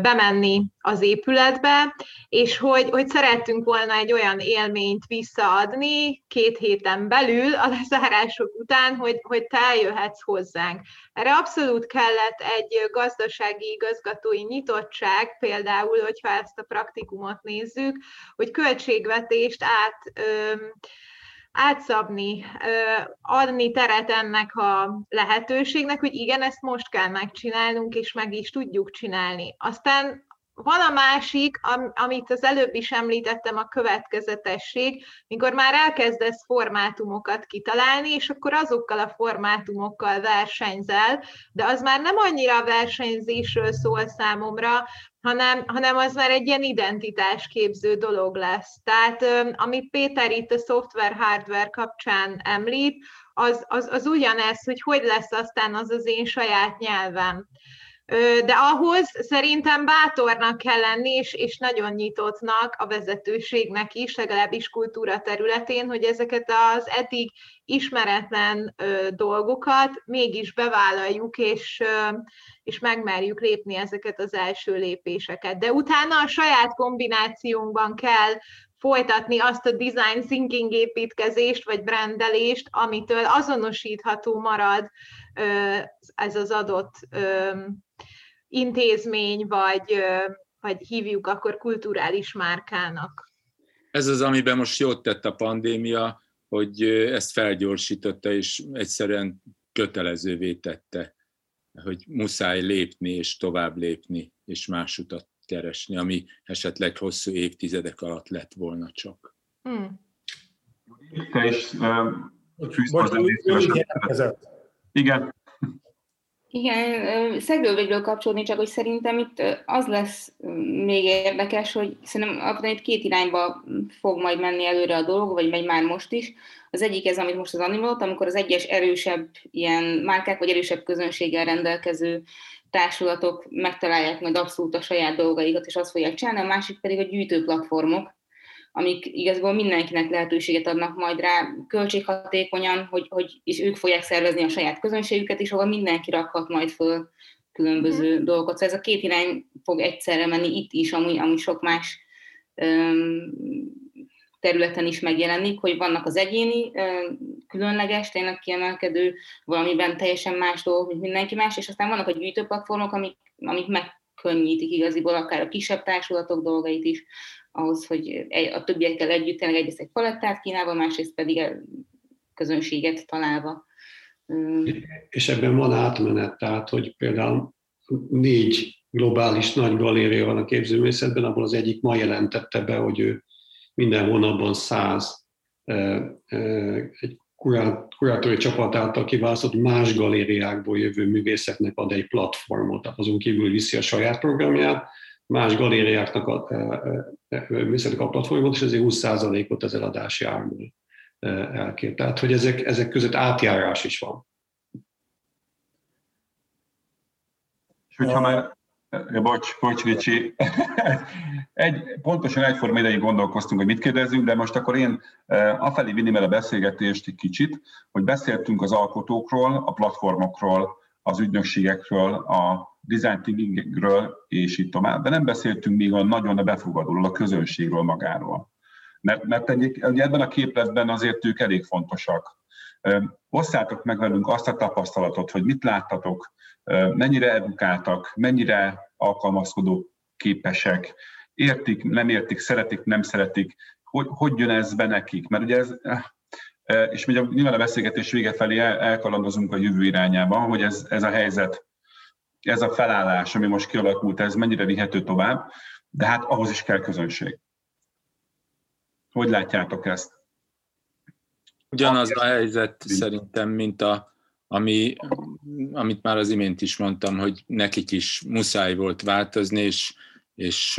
bemenni az épületbe, és hogy, hogy szerettünk volna egy olyan élményt visszaadni két héten belül a lezárások után, hogy, hogy te eljöhetsz hozzánk. Erre abszolút kellett egy gazdasági igazgatói nyitottság, például, hogyha ezt a praktikumot nézzük, hogy költségvetést át átszabni, adni teret ennek a lehetőségnek, hogy igen, ezt most kell megcsinálnunk, és meg is tudjuk csinálni. Aztán van a másik, amit az előbb is említettem, a következetesség, mikor már elkezdesz formátumokat kitalálni, és akkor azokkal a formátumokkal versenyzel, de az már nem annyira a versenyzésről szól számomra, hanem, hanem az már egy ilyen identitásképző dolog lesz. Tehát amit Péter itt a szoftver-hardware kapcsán említ, az, az, az ugyanez, hogy hogy lesz aztán az az én saját nyelvem. De ahhoz szerintem bátornak kell lenni, és, és nagyon nyitottnak a vezetőségnek is, legalábbis kultúra területén, hogy ezeket az eddig ismeretlen dolgokat mégis bevállaljuk, és, és megmerjük lépni ezeket az első lépéseket. De utána a saját kombinációnkban kell folytatni azt a design thinking építkezést, vagy brandelést, amitől azonosítható marad ez az adott intézmény, vagy, vagy hívjuk akkor kulturális márkának.
Ez az, amiben most jót tett a pandémia, hogy ezt felgyorsította, és egyszerűen kötelezővé tette, hogy muszáj lépni, és tovább lépni, és más utat keresni, ami esetleg hosszú évtizedek alatt lett volna csak. Hmm.
Te is uh, Igen.
Igen, Szegővégről kapcsolódni, csak hogy szerintem itt az lesz még érdekes, hogy szerintem abban itt két irányba fog majd menni előre a dolog, vagy megy már most is. Az egyik ez, amit most az animalt, amikor az egyes erősebb ilyen márkák, vagy erősebb közönséggel rendelkező társulatok megtalálják majd abszolút a saját dolgaikat, és azt fogják csinálni, a másik pedig a gyűjtőplatformok, amik igazából mindenkinek lehetőséget adnak majd rá költséghatékonyan, hogy, hogy és ők fogják szervezni a saját közönségüket is, ahol mindenki rakhat majd föl különböző mm. dolgokat. Szóval ez a két irány fog egyszerre menni itt is, ami, ami sok más um, területen is megjelenik, hogy vannak az egyéni, különleges, tényleg kiemelkedő, valamiben teljesen más dolgok, mint mindenki más, és aztán vannak a gyűjtőplatformok, amik, amik megkönnyítik igaziból akár a kisebb társulatok dolgait is, ahhoz, hogy a többiekkel együtt tényleg egyrészt egy palettát kínálva, másrészt pedig a közönséget találva.
És ebben van átmenet, tehát hogy például négy globális nagy galéria van a képzőművészetben, abból az egyik ma jelentette be, hogy ő minden hónapban száz egy kurátori csapat által kiválasztott más galériákból jövő művészeknek ad egy platformot, azon kívül viszi a saját programját, más galériáknak a, műszerek a platformot, és ezért 20%-ot az eladási árból elkér. Tehát, hogy ezek, ezek között átjárás is van.
És hogyha már Bocs, bocs, Ricsi. Egy, pontosan egyforma ideig gondolkoztunk, hogy mit kérdezünk, de most akkor én afelé vinném el a beszélgetést egy kicsit, hogy beszéltünk az alkotókról, a platformokról, az ügynökségekről, a design thinkingről, és így tovább. De nem beszéltünk még a nagyon a befogadóról, a közönségről magáról. Mert, mert egy, ebben a képletben azért ők elég fontosak. Osszátok meg velünk azt a tapasztalatot, hogy mit láttatok, mennyire edukáltak, mennyire alkalmazkodó képesek, értik, nem értik, szeretik, nem szeretik, hogy, hogy jön ez be nekik? Mert ugye ez, és ugye nyilván a beszélgetés vége felé elkalandozunk a jövő irányába, hogy ez, ez a helyzet ez a felállás, ami most kialakult, ez mennyire vihető tovább, de hát ahhoz is kell közönség. Hogy látjátok ezt?
Ugyanaz a helyzet szerintem, mint a, ami, amit már az imént is mondtam, hogy nekik is muszáj volt változni, és, és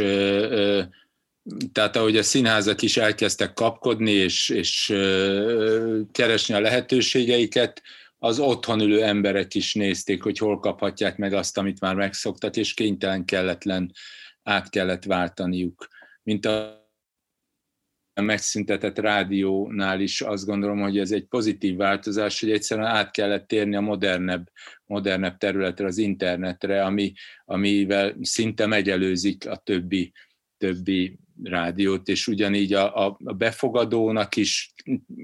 tehát ahogy a színházak is elkezdtek kapkodni, és, és keresni a lehetőségeiket, az otthon ülő emberek is nézték, hogy hol kaphatják meg azt, amit már megszoktak, és kénytelen kelletlen át kellett váltaniuk. Mint a megszüntetett rádiónál is azt gondolom, hogy ez egy pozitív változás, hogy egyszerűen át kellett térni a modernebb, modernebb területre, az internetre, ami, amivel szinte megelőzik a többi, többi rádiót, és ugyanígy a, a, befogadónak is,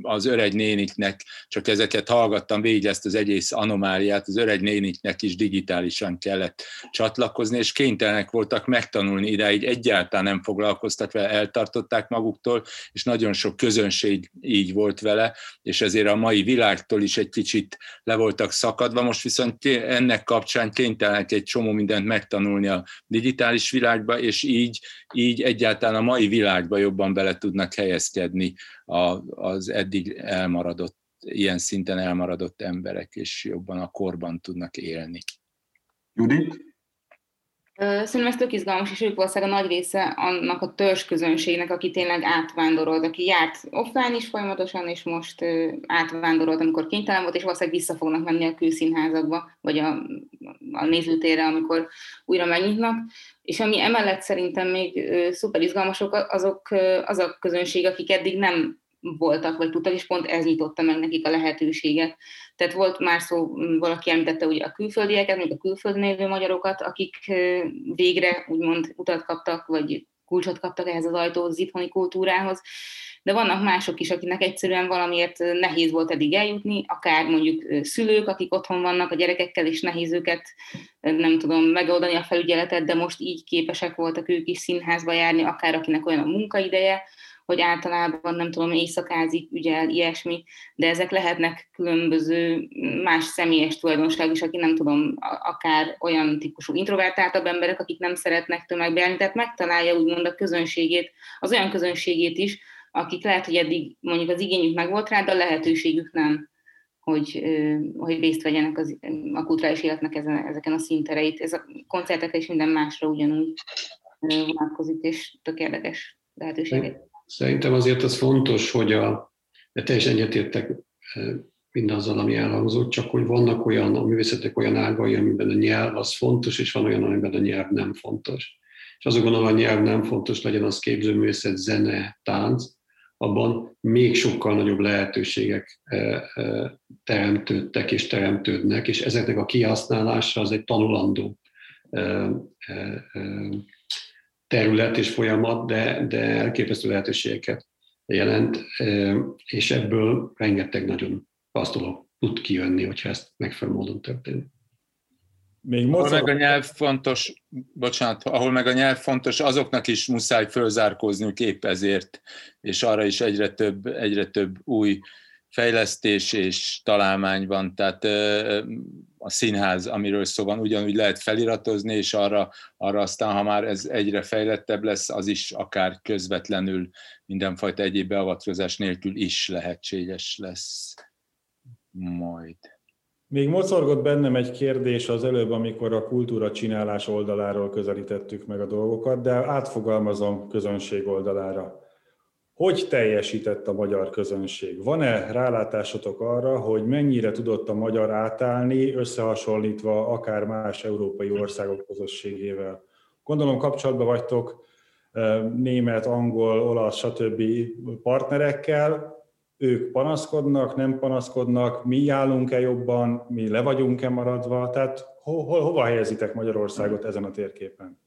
az öreg néniknek, csak ezeket hallgattam végig ezt az egész anomáliát, az öreg néniknek is digitálisan kellett csatlakozni, és kénytelenek voltak megtanulni idáig, egyáltalán nem foglalkoztak vele, eltartották maguktól, és nagyon sok közönség így volt vele, és ezért a mai világtól is egy kicsit le voltak szakadva, most viszont ennek kapcsán kénytelenek egy csomó mindent megtanulni a digitális világba, és így, így egyáltalán a mai világba jobban bele tudnak helyezkedni az eddig elmaradott, ilyen szinten elmaradott emberek, és jobban a korban tudnak élni.
Judit?
Szerintem ez tök izgalmas, és ők valószínűleg a nagy része annak a törzs közönségnek, aki tényleg átvándorolt, aki járt offline is folyamatosan, és most átvándorolt, amikor kénytelen volt, és valószínűleg vissza fognak menni a külszínházakba, vagy a, a nézőtérre, amikor újra megnyitnak. És ami emellett szerintem még szuper izgalmasok, azok az a közönség, akik eddig nem voltak, vagy tudtak, és pont ez nyitotta meg nekik a lehetőséget. Tehát volt már szó, valaki említette ugye a külföldieket, még a külföldön élő magyarokat, akik végre úgymond utat kaptak, vagy kulcsot kaptak ehhez az ajtóhoz, az itthoni kultúrához, de vannak mások is, akinek egyszerűen valamiért nehéz volt eddig eljutni, akár mondjuk szülők, akik otthon vannak a gyerekekkel, és nehéz őket, nem tudom, megoldani a felügyeletet, de most így képesek voltak ők is színházba járni, akár akinek olyan a munkaideje, hogy általában nem tudom, éjszakázik, ügyel, ilyesmi, de ezek lehetnek különböző más személyes tulajdonság is, aki nem tudom, akár olyan típusú introvertáltabb emberek, akik nem szeretnek tömegbe járni, tehát megtalálja úgymond a közönségét, az olyan közönségét is, akik lehet, hogy eddig mondjuk az igényük meg volt rá, de a lehetőségük nem, hogy, hogy részt vegyenek az, a kulturális életnek ezen, ezeken a színtereit. Ez a koncertekre és minden másra ugyanúgy vonatkozik, és tök érdekes lehetőségek.
Szerintem azért az fontos, hogy a, de teljesen egyetértek e, mindazzal, ami elhangzott, csak hogy vannak olyan, a művészetek olyan ágai, amiben a nyelv az fontos, és van olyan, amiben a nyelv nem fontos. És azok gondolom, a nyelv nem fontos, legyen az képzőművészet, zene, tánc, abban még sokkal nagyobb lehetőségek e, e, teremtődtek és teremtődnek, és ezeknek a kihasználása az egy tanulandó terület és folyamat, de, de elképesztő lehetőségeket jelent, és ebből rengeteg nagyon dolog tud kijönni, hogyha ezt megfelelő módon történik.
Még ahol meg a nyelv fontos, bocsánat, ahol meg a nyelv fontos, azoknak is muszáj fölzárkózniuk épp ezért, és arra is egyre több, egyre több új fejlesztés és találmány van, tehát a színház, amiről szó van, ugyanúgy lehet feliratozni, és arra, arra aztán, ha már ez egyre fejlettebb lesz, az is akár közvetlenül mindenfajta egyéb beavatkozás nélkül is lehetséges lesz majd.
Még mocorgott bennem egy kérdés az előbb, amikor a kultúra csinálás oldaláról közelítettük meg a dolgokat, de átfogalmazom közönség oldalára. Hogy teljesített a magyar közönség? Van-e rálátásotok arra, hogy mennyire tudott a magyar átállni, összehasonlítva akár más európai országok közösségével? Gondolom kapcsolatban vagytok német, angol, olasz, stb. partnerekkel, ők panaszkodnak, nem panaszkodnak, mi állunk-e jobban, mi le vagyunk-e maradva, tehát ho, ho, hova helyezitek Magyarországot ezen a térképen?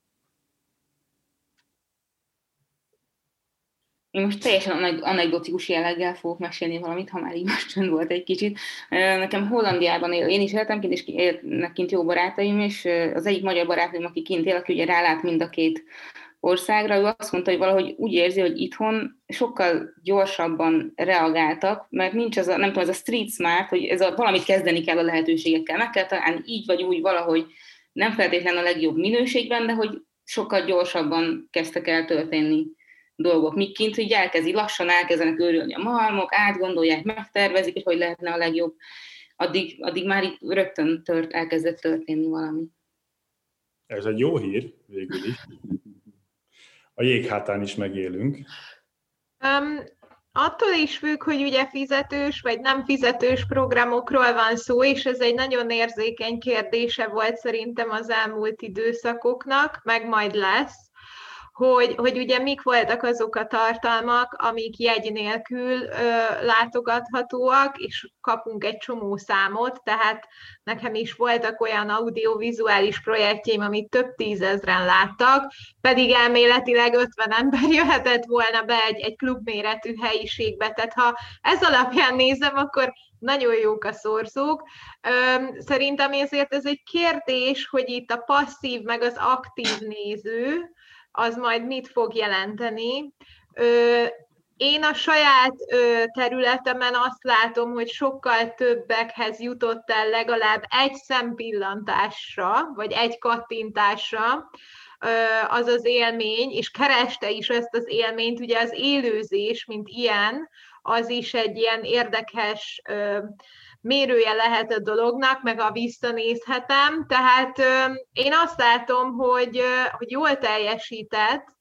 Én most teljesen anekdotikus jelleggel fogok mesélni valamit, ha már így most csönd volt egy kicsit. Nekem Hollandiában él, én is éltem kint, és élnek kint jó barátaim, és az egyik magyar barátaim, aki kint él, aki ugye rálát mind a két országra, ő azt mondta, hogy valahogy úgy érzi, hogy itthon sokkal gyorsabban reagáltak, mert nincs az a, nem tudom, ez a street smart, hogy ez a, valamit kezdeni kell a lehetőségekkel, meg kell találni így vagy úgy valahogy, nem feltétlenül a legjobb minőségben, de hogy sokkal gyorsabban kezdtek el történni dolgok, míg kint hogy elkezdi, lassan elkezdenek őrülni a malmok, átgondolják, megtervezik, hogy hogy lehetne a legjobb, addig, addig már itt rögtön tört, elkezdett történni valami.
Ez egy jó hír, végül is. A jéghátán is megélünk.
Um, attól is függ, hogy ugye fizetős vagy nem fizetős programokról van szó, és ez egy nagyon érzékeny kérdése volt szerintem az elmúlt időszakoknak, meg majd lesz hogy, hogy ugye mik voltak azok a tartalmak, amik jegy nélkül ö, látogathatóak, és kapunk egy csomó számot, tehát nekem is voltak olyan audiovizuális projektjeim, amit több tízezren láttak, pedig elméletileg 50 ember [laughs] jöhetett volna be egy, egy klubméretű helyiségbe, tehát ha ez alapján nézem, akkor nagyon jók a szorzók. Szerintem ezért ez egy kérdés, hogy itt a passzív meg az aktív néző, az majd mit fog jelenteni. Én a saját területemen azt látom, hogy sokkal többekhez jutott el legalább egy szempillantásra, vagy egy kattintásra az az élmény, és kereste is ezt az élményt, ugye az élőzés, mint ilyen, az is egy ilyen érdekes mérője lehet a dolognak, meg a visszanézhetem. Tehát én azt látom, hogy, hogy jól teljesített,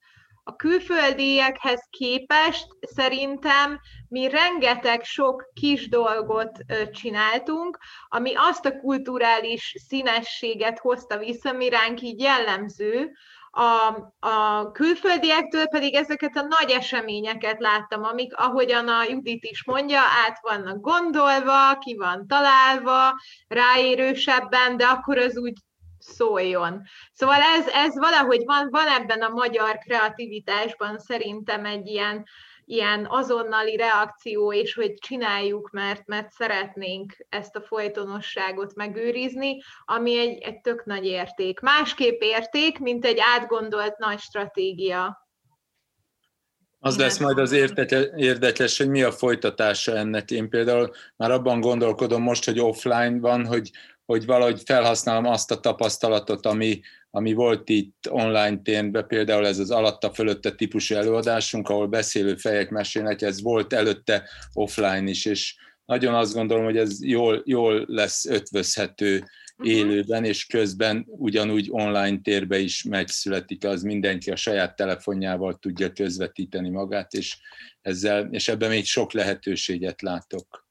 a külföldiekhez képest szerintem mi rengeteg sok kis dolgot csináltunk, ami azt a kulturális színességet hozta vissza, mi ránk így jellemző, a, a külföldiektől pedig ezeket a nagy eseményeket láttam, amik, ahogyan a Judit is mondja, át vannak gondolva, ki van találva, ráérősebben, de akkor az úgy szóljon. Szóval ez, ez valahogy van, van ebben a magyar kreativitásban szerintem egy ilyen, ilyen azonnali reakció, és hogy csináljuk, mert, mert szeretnénk ezt a folytonosságot megőrizni, ami egy, egy tök nagy érték. Másképp érték, mint egy átgondolt nagy stratégia.
Az lesz majd az érdekes, hogy mi a folytatása ennek. Én például már abban gondolkodom most, hogy offline van, hogy, hogy valahogy felhasználom azt a tapasztalatot, ami, ami volt itt online térben, például ez az alatta fölötte típusú előadásunk, ahol beszélő fejek mesélnek, ez volt előtte offline is, és nagyon azt gondolom, hogy ez jól, jól lesz ötvözhető mhm. élőben, és közben ugyanúgy online térbe is megszületik, az mindenki a saját telefonjával tudja közvetíteni magát, és, ezzel, és ebben még sok lehetőséget látok.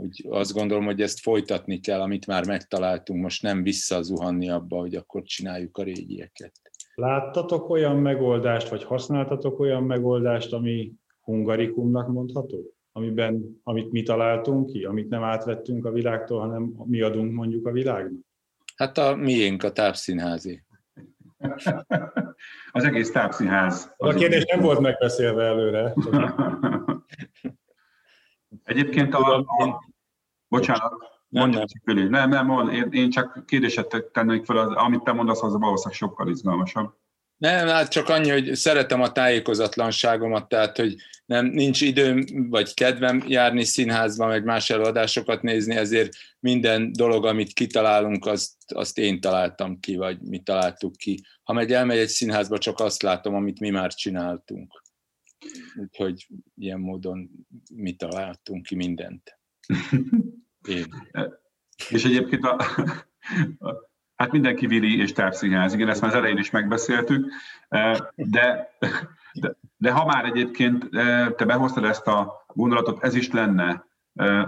Úgy azt gondolom, hogy ezt folytatni kell, amit már megtaláltunk, most nem visszazuhanni abba, hogy akkor csináljuk a régieket.
Láttatok olyan megoldást, vagy használtatok olyan megoldást, ami hungarikumnak mondható? Amiben, amit mi találtunk ki, amit nem átvettünk a világtól, hanem mi adunk mondjuk a világnak?
Hát a miénk, a tápszínházi. [laughs]
Az egész tápszínház.
A kérdés nem volt megbeszélve előre. [laughs]
Egyébként a, a bocsánat, nem, nem. Csak nem, nem, nem, én, én csak kérdéset tennék fel, az, amit te mondasz, az valószínűleg sokkal izgalmasabb.
Nem, hát csak annyi, hogy szeretem a tájékozatlanságomat, tehát, hogy nem, nincs időm vagy kedvem járni színházba, meg más előadásokat nézni, ezért minden dolog, amit kitalálunk, azt, azt én találtam ki, vagy mi találtuk ki. Ha megy elmegy egy színházba, csak azt látom, amit mi már csináltunk. Úgyhogy ilyen módon mi találtunk ki mindent.
Én. [laughs] És egyébként a, a, hát mindenki vili és távszínház, igen, ezt már az elején is megbeszéltük, de, de, de ha már egyébként te behoztad ezt a gondolatot, ez is lenne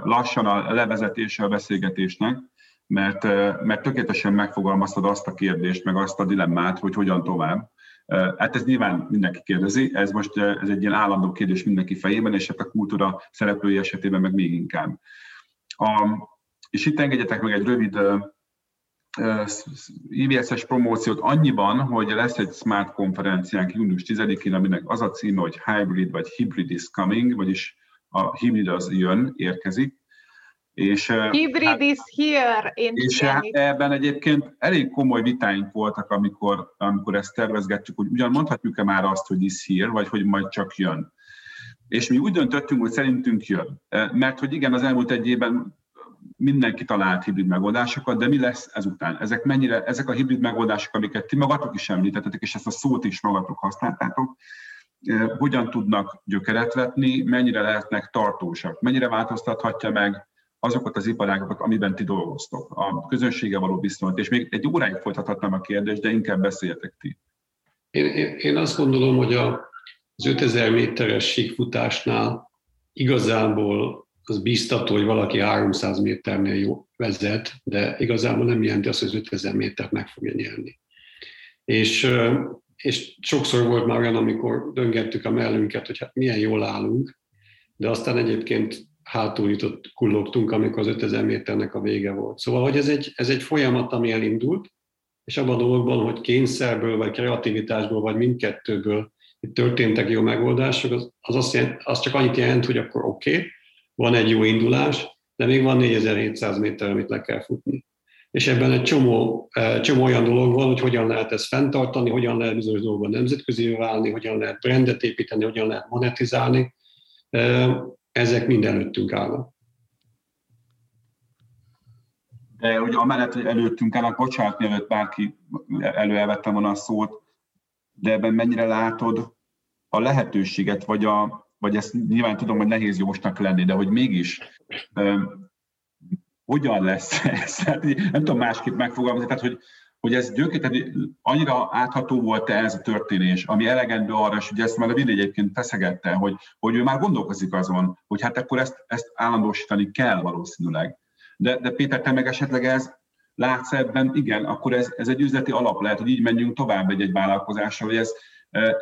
lassan a levezetése a beszélgetésnek, mert, mert tökéletesen megfogalmaztad azt a kérdést, meg azt a dilemmát, hogy hogyan tovább. Hát ez nyilván mindenki kérdezi, ez most ez egy ilyen állandó kérdés mindenki fejében, és hát a kultúra szereplői esetében meg még inkább. A, és itt engedjetek meg egy rövid IVS-es promóciót annyiban, hogy lesz egy Smart konferenciánk június 10-én, aminek az a címe, hogy Hybrid vagy Hybrid is coming, vagyis a hibrid az jön, érkezik.
És, Hybrid hát, is here. Én
és hát ebben egyébként elég komoly vitáink voltak, amikor, amikor ezt tervezgettük, hogy ugyan mondhatjuk-e már azt, hogy is here, vagy hogy majd csak jön. És mi úgy döntöttünk, hogy szerintünk jön. Mert hogy igen, az elmúlt egy évben mindenki talált hibrid megoldásokat, de mi lesz ezután? Ezek, mennyire, ezek a hibrid megoldások, amiket ti magatok is említettetek, és ezt a szót is magatok használtátok, hogyan tudnak gyökeret vetni, mennyire lehetnek tartósak, mennyire változtathatja meg azokat az iparágokat, amiben ti dolgoztok, a közönsége való viszonyt, és még egy óráig folytathatnám a kérdést, de inkább beszéljetek ti.
Én, én azt gondolom, hogy a, az 5000 méteres síkfutásnál igazából az biztató, hogy valaki 300 méternél jó vezet, de igazából nem jelenti azt, hogy az 5000 métert meg fogja nyerni. És és sokszor volt már olyan, amikor döngettük a mellünket, hogy hát milyen jól állunk, de aztán egyébként hátul jutott, kullogtunk, amikor az 5000 méternek a vége volt. Szóval, hogy ez egy, ez egy folyamat, ami elindult, és abban a dologban, hogy kényszerből, vagy kreativitásból, vagy mindkettőből itt történtek jó megoldások, az, az, azt jelent, az csak annyit jelent, hogy akkor oké, okay, van egy jó indulás, de még van 4700 méter, amit le kell futni. És ebben egy csomó, eh, csomó olyan dolog van, hogy hogyan lehet ezt fenntartani, hogyan lehet bizonyos dolgokban nemzetközi válni, hogyan lehet brandet építeni, hogyan lehet monetizálni. Ezek mind előttünk állnak.
De ugye amellett, hogy előttünk állnak, bocsánat, mielőtt bárki előelvettem volna a szót, de ebben mennyire látod a lehetőséget, vagy, a, vagy ezt nyilván tudom, hogy nehéz jósnak lenni, de hogy mégis hogyan lesz [laughs] ez? Hát, nem tudom másképp megfogalmazni, tehát hogy, hogy ez gyökér, annyira átható volt-e ez a történés, ami elegendő arra, és ugye ezt már a Vili egyébként feszegette, hogy, hogy ő már gondolkozik azon, hogy hát akkor ezt, ezt állandósítani kell valószínűleg. De, de Péter, te meg esetleg ez látsz ebben, igen, akkor ez, ez egy üzleti alap lehet, hogy így menjünk tovább egy-egy vállalkozásra, hogy ez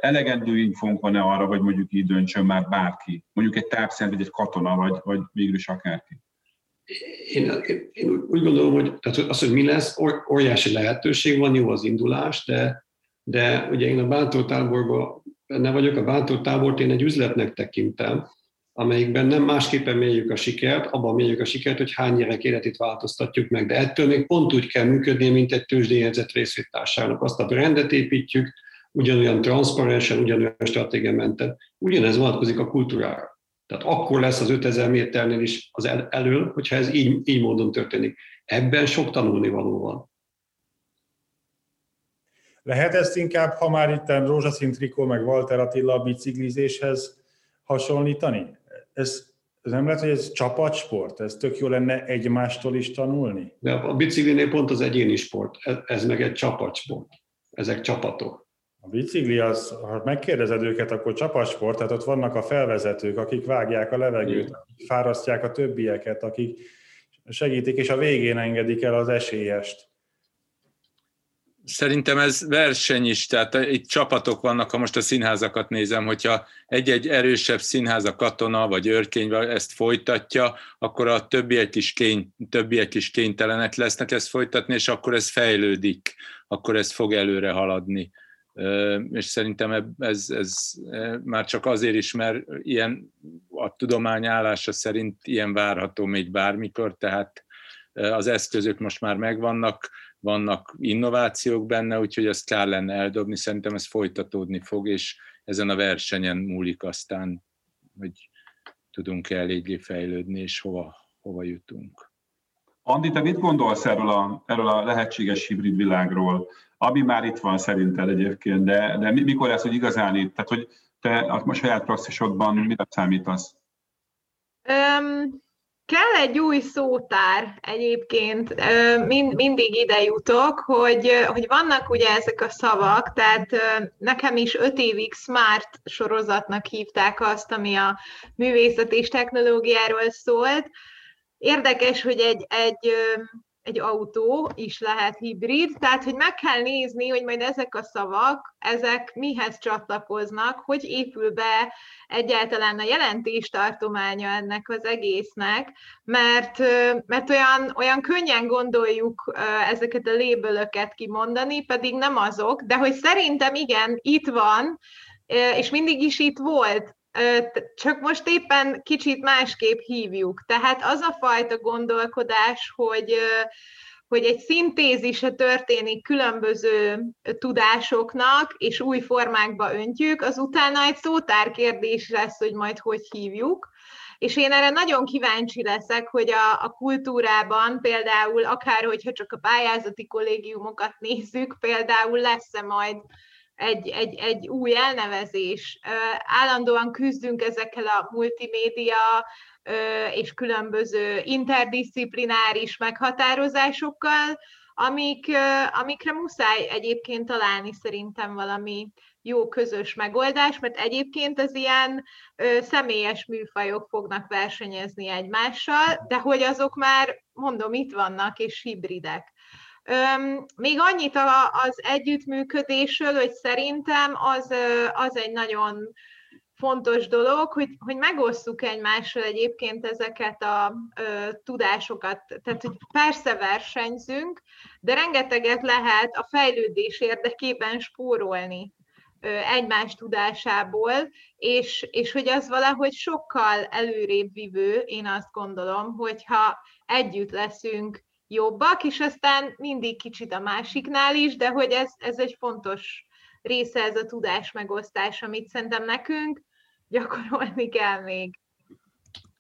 elegendő infónk van-e arra, hogy mondjuk így döntsön már bárki, mondjuk egy tápszent, vagy egy katona, vagy, vagy végül is akárki.
Én, én, úgy gondolom, hogy tehát az, hogy mi lesz, óriási lehetőség van, jó az indulás, de, de ugye én a bátor táborban benne vagyok, a bátor tábort én egy üzletnek tekintem, amelyikben nem másképpen mérjük a sikert, abban mérjük a sikert, hogy hány gyerek életét változtatjuk meg, de ettől még pont úgy kell működni, mint egy tőzsdéjegyzett részvétársának. Azt a brandet építjük, ugyanolyan transzparensen, ugyanolyan stratégiamenten. Ugyanez vonatkozik a kultúrára. Tehát akkor lesz az 5000 méternél is az el, elől, hogyha ez így, így módon történik. Ebben sok tanulnivaló van.
Lehet ezt inkább, ha már itt rózsaszín trikó, meg Walter Attila biciklizéshez hasonlítani? Ez, ez nem lehet, hogy ez csapatsport? Ez tök jó lenne egymástól is tanulni?
De a biciklinél pont az egyéni sport, ez, ez meg egy csapatsport. Ezek csapatok.
A bicikli, az, ha megkérdezed őket, akkor csapatsport, tehát ott vannak a felvezetők, akik vágják a levegőt, akik fárasztják a többieket, akik segítik, és a végén engedik el az esélyest.
Szerintem ez verseny is, tehát itt csapatok vannak, ha most a színházakat nézem, hogyha egy-egy erősebb színház, a katona vagy őrkény ezt folytatja, akkor a többiek is, kény, többiek is kénytelenek lesznek ezt folytatni, és akkor ez fejlődik, akkor ez fog előre haladni. És szerintem ez, ez már csak azért is, mert ilyen a tudomány állása szerint ilyen várható még bármikor, tehát az eszközök most már megvannak, vannak innovációk benne, úgyhogy ezt kár lenne eldobni, szerintem ez folytatódni fog, és ezen a versenyen múlik aztán, hogy tudunk-e eléggé fejlődni, és hova, hova jutunk.
Andi, te mit gondolsz erről a, erről a lehetséges hibrid világról, ami már itt van szerinted egyébként, de, de mikor lesz, hogy igazán itt? Tehát, hogy te a saját praxisodban mire számítasz?
Um, Kell egy új szótár egyébként, mind, mindig ide jutok, hogy, hogy vannak ugye ezek a szavak, tehát nekem is öt évig Smart sorozatnak hívták azt, ami a művészet és technológiáról szólt. Érdekes, hogy egy, egy egy autó is lehet hibrid, tehát hogy meg kell nézni, hogy majd ezek a szavak, ezek mihez csatlakoznak, hogy épül be egyáltalán a jelentéstartománya ennek az egésznek, mert, mert olyan, olyan könnyen gondoljuk ezeket a lébölöket kimondani, pedig nem azok, de hogy szerintem igen, itt van, és mindig is itt volt, csak most éppen kicsit másképp hívjuk. Tehát az a fajta gondolkodás, hogy, hogy egy szintézise történik különböző tudásoknak, és új formákba öntjük, az utána egy kérdés lesz, hogy majd hogy hívjuk. És én erre nagyon kíváncsi leszek, hogy a, a kultúrában például, akár hogyha csak a pályázati kollégiumokat nézzük, például lesz-e majd egy, egy, egy új elnevezés. Állandóan küzdünk ezekkel a multimédia és különböző interdisziplináris meghatározásokkal, amik, amikre muszáj egyébként találni szerintem valami jó közös megoldás, mert egyébként az ilyen ö, személyes műfajok fognak versenyezni egymással, de hogy azok már, mondom, itt vannak és hibridek. Még annyit az együttműködésről, hogy szerintem az, az egy nagyon fontos dolog, hogy, hogy megosszuk egymással egyébként ezeket a ö, tudásokat. Tehát, hogy persze versenyzünk, de rengeteget lehet a fejlődés érdekében spórolni ö, egymás tudásából, és, és hogy az valahogy sokkal előrébb vivő, én azt gondolom, hogyha együtt leszünk jobbak, és aztán mindig kicsit a másiknál is, de hogy ez, ez egy fontos része ez a tudás megosztás, amit szerintem nekünk gyakorolni kell még.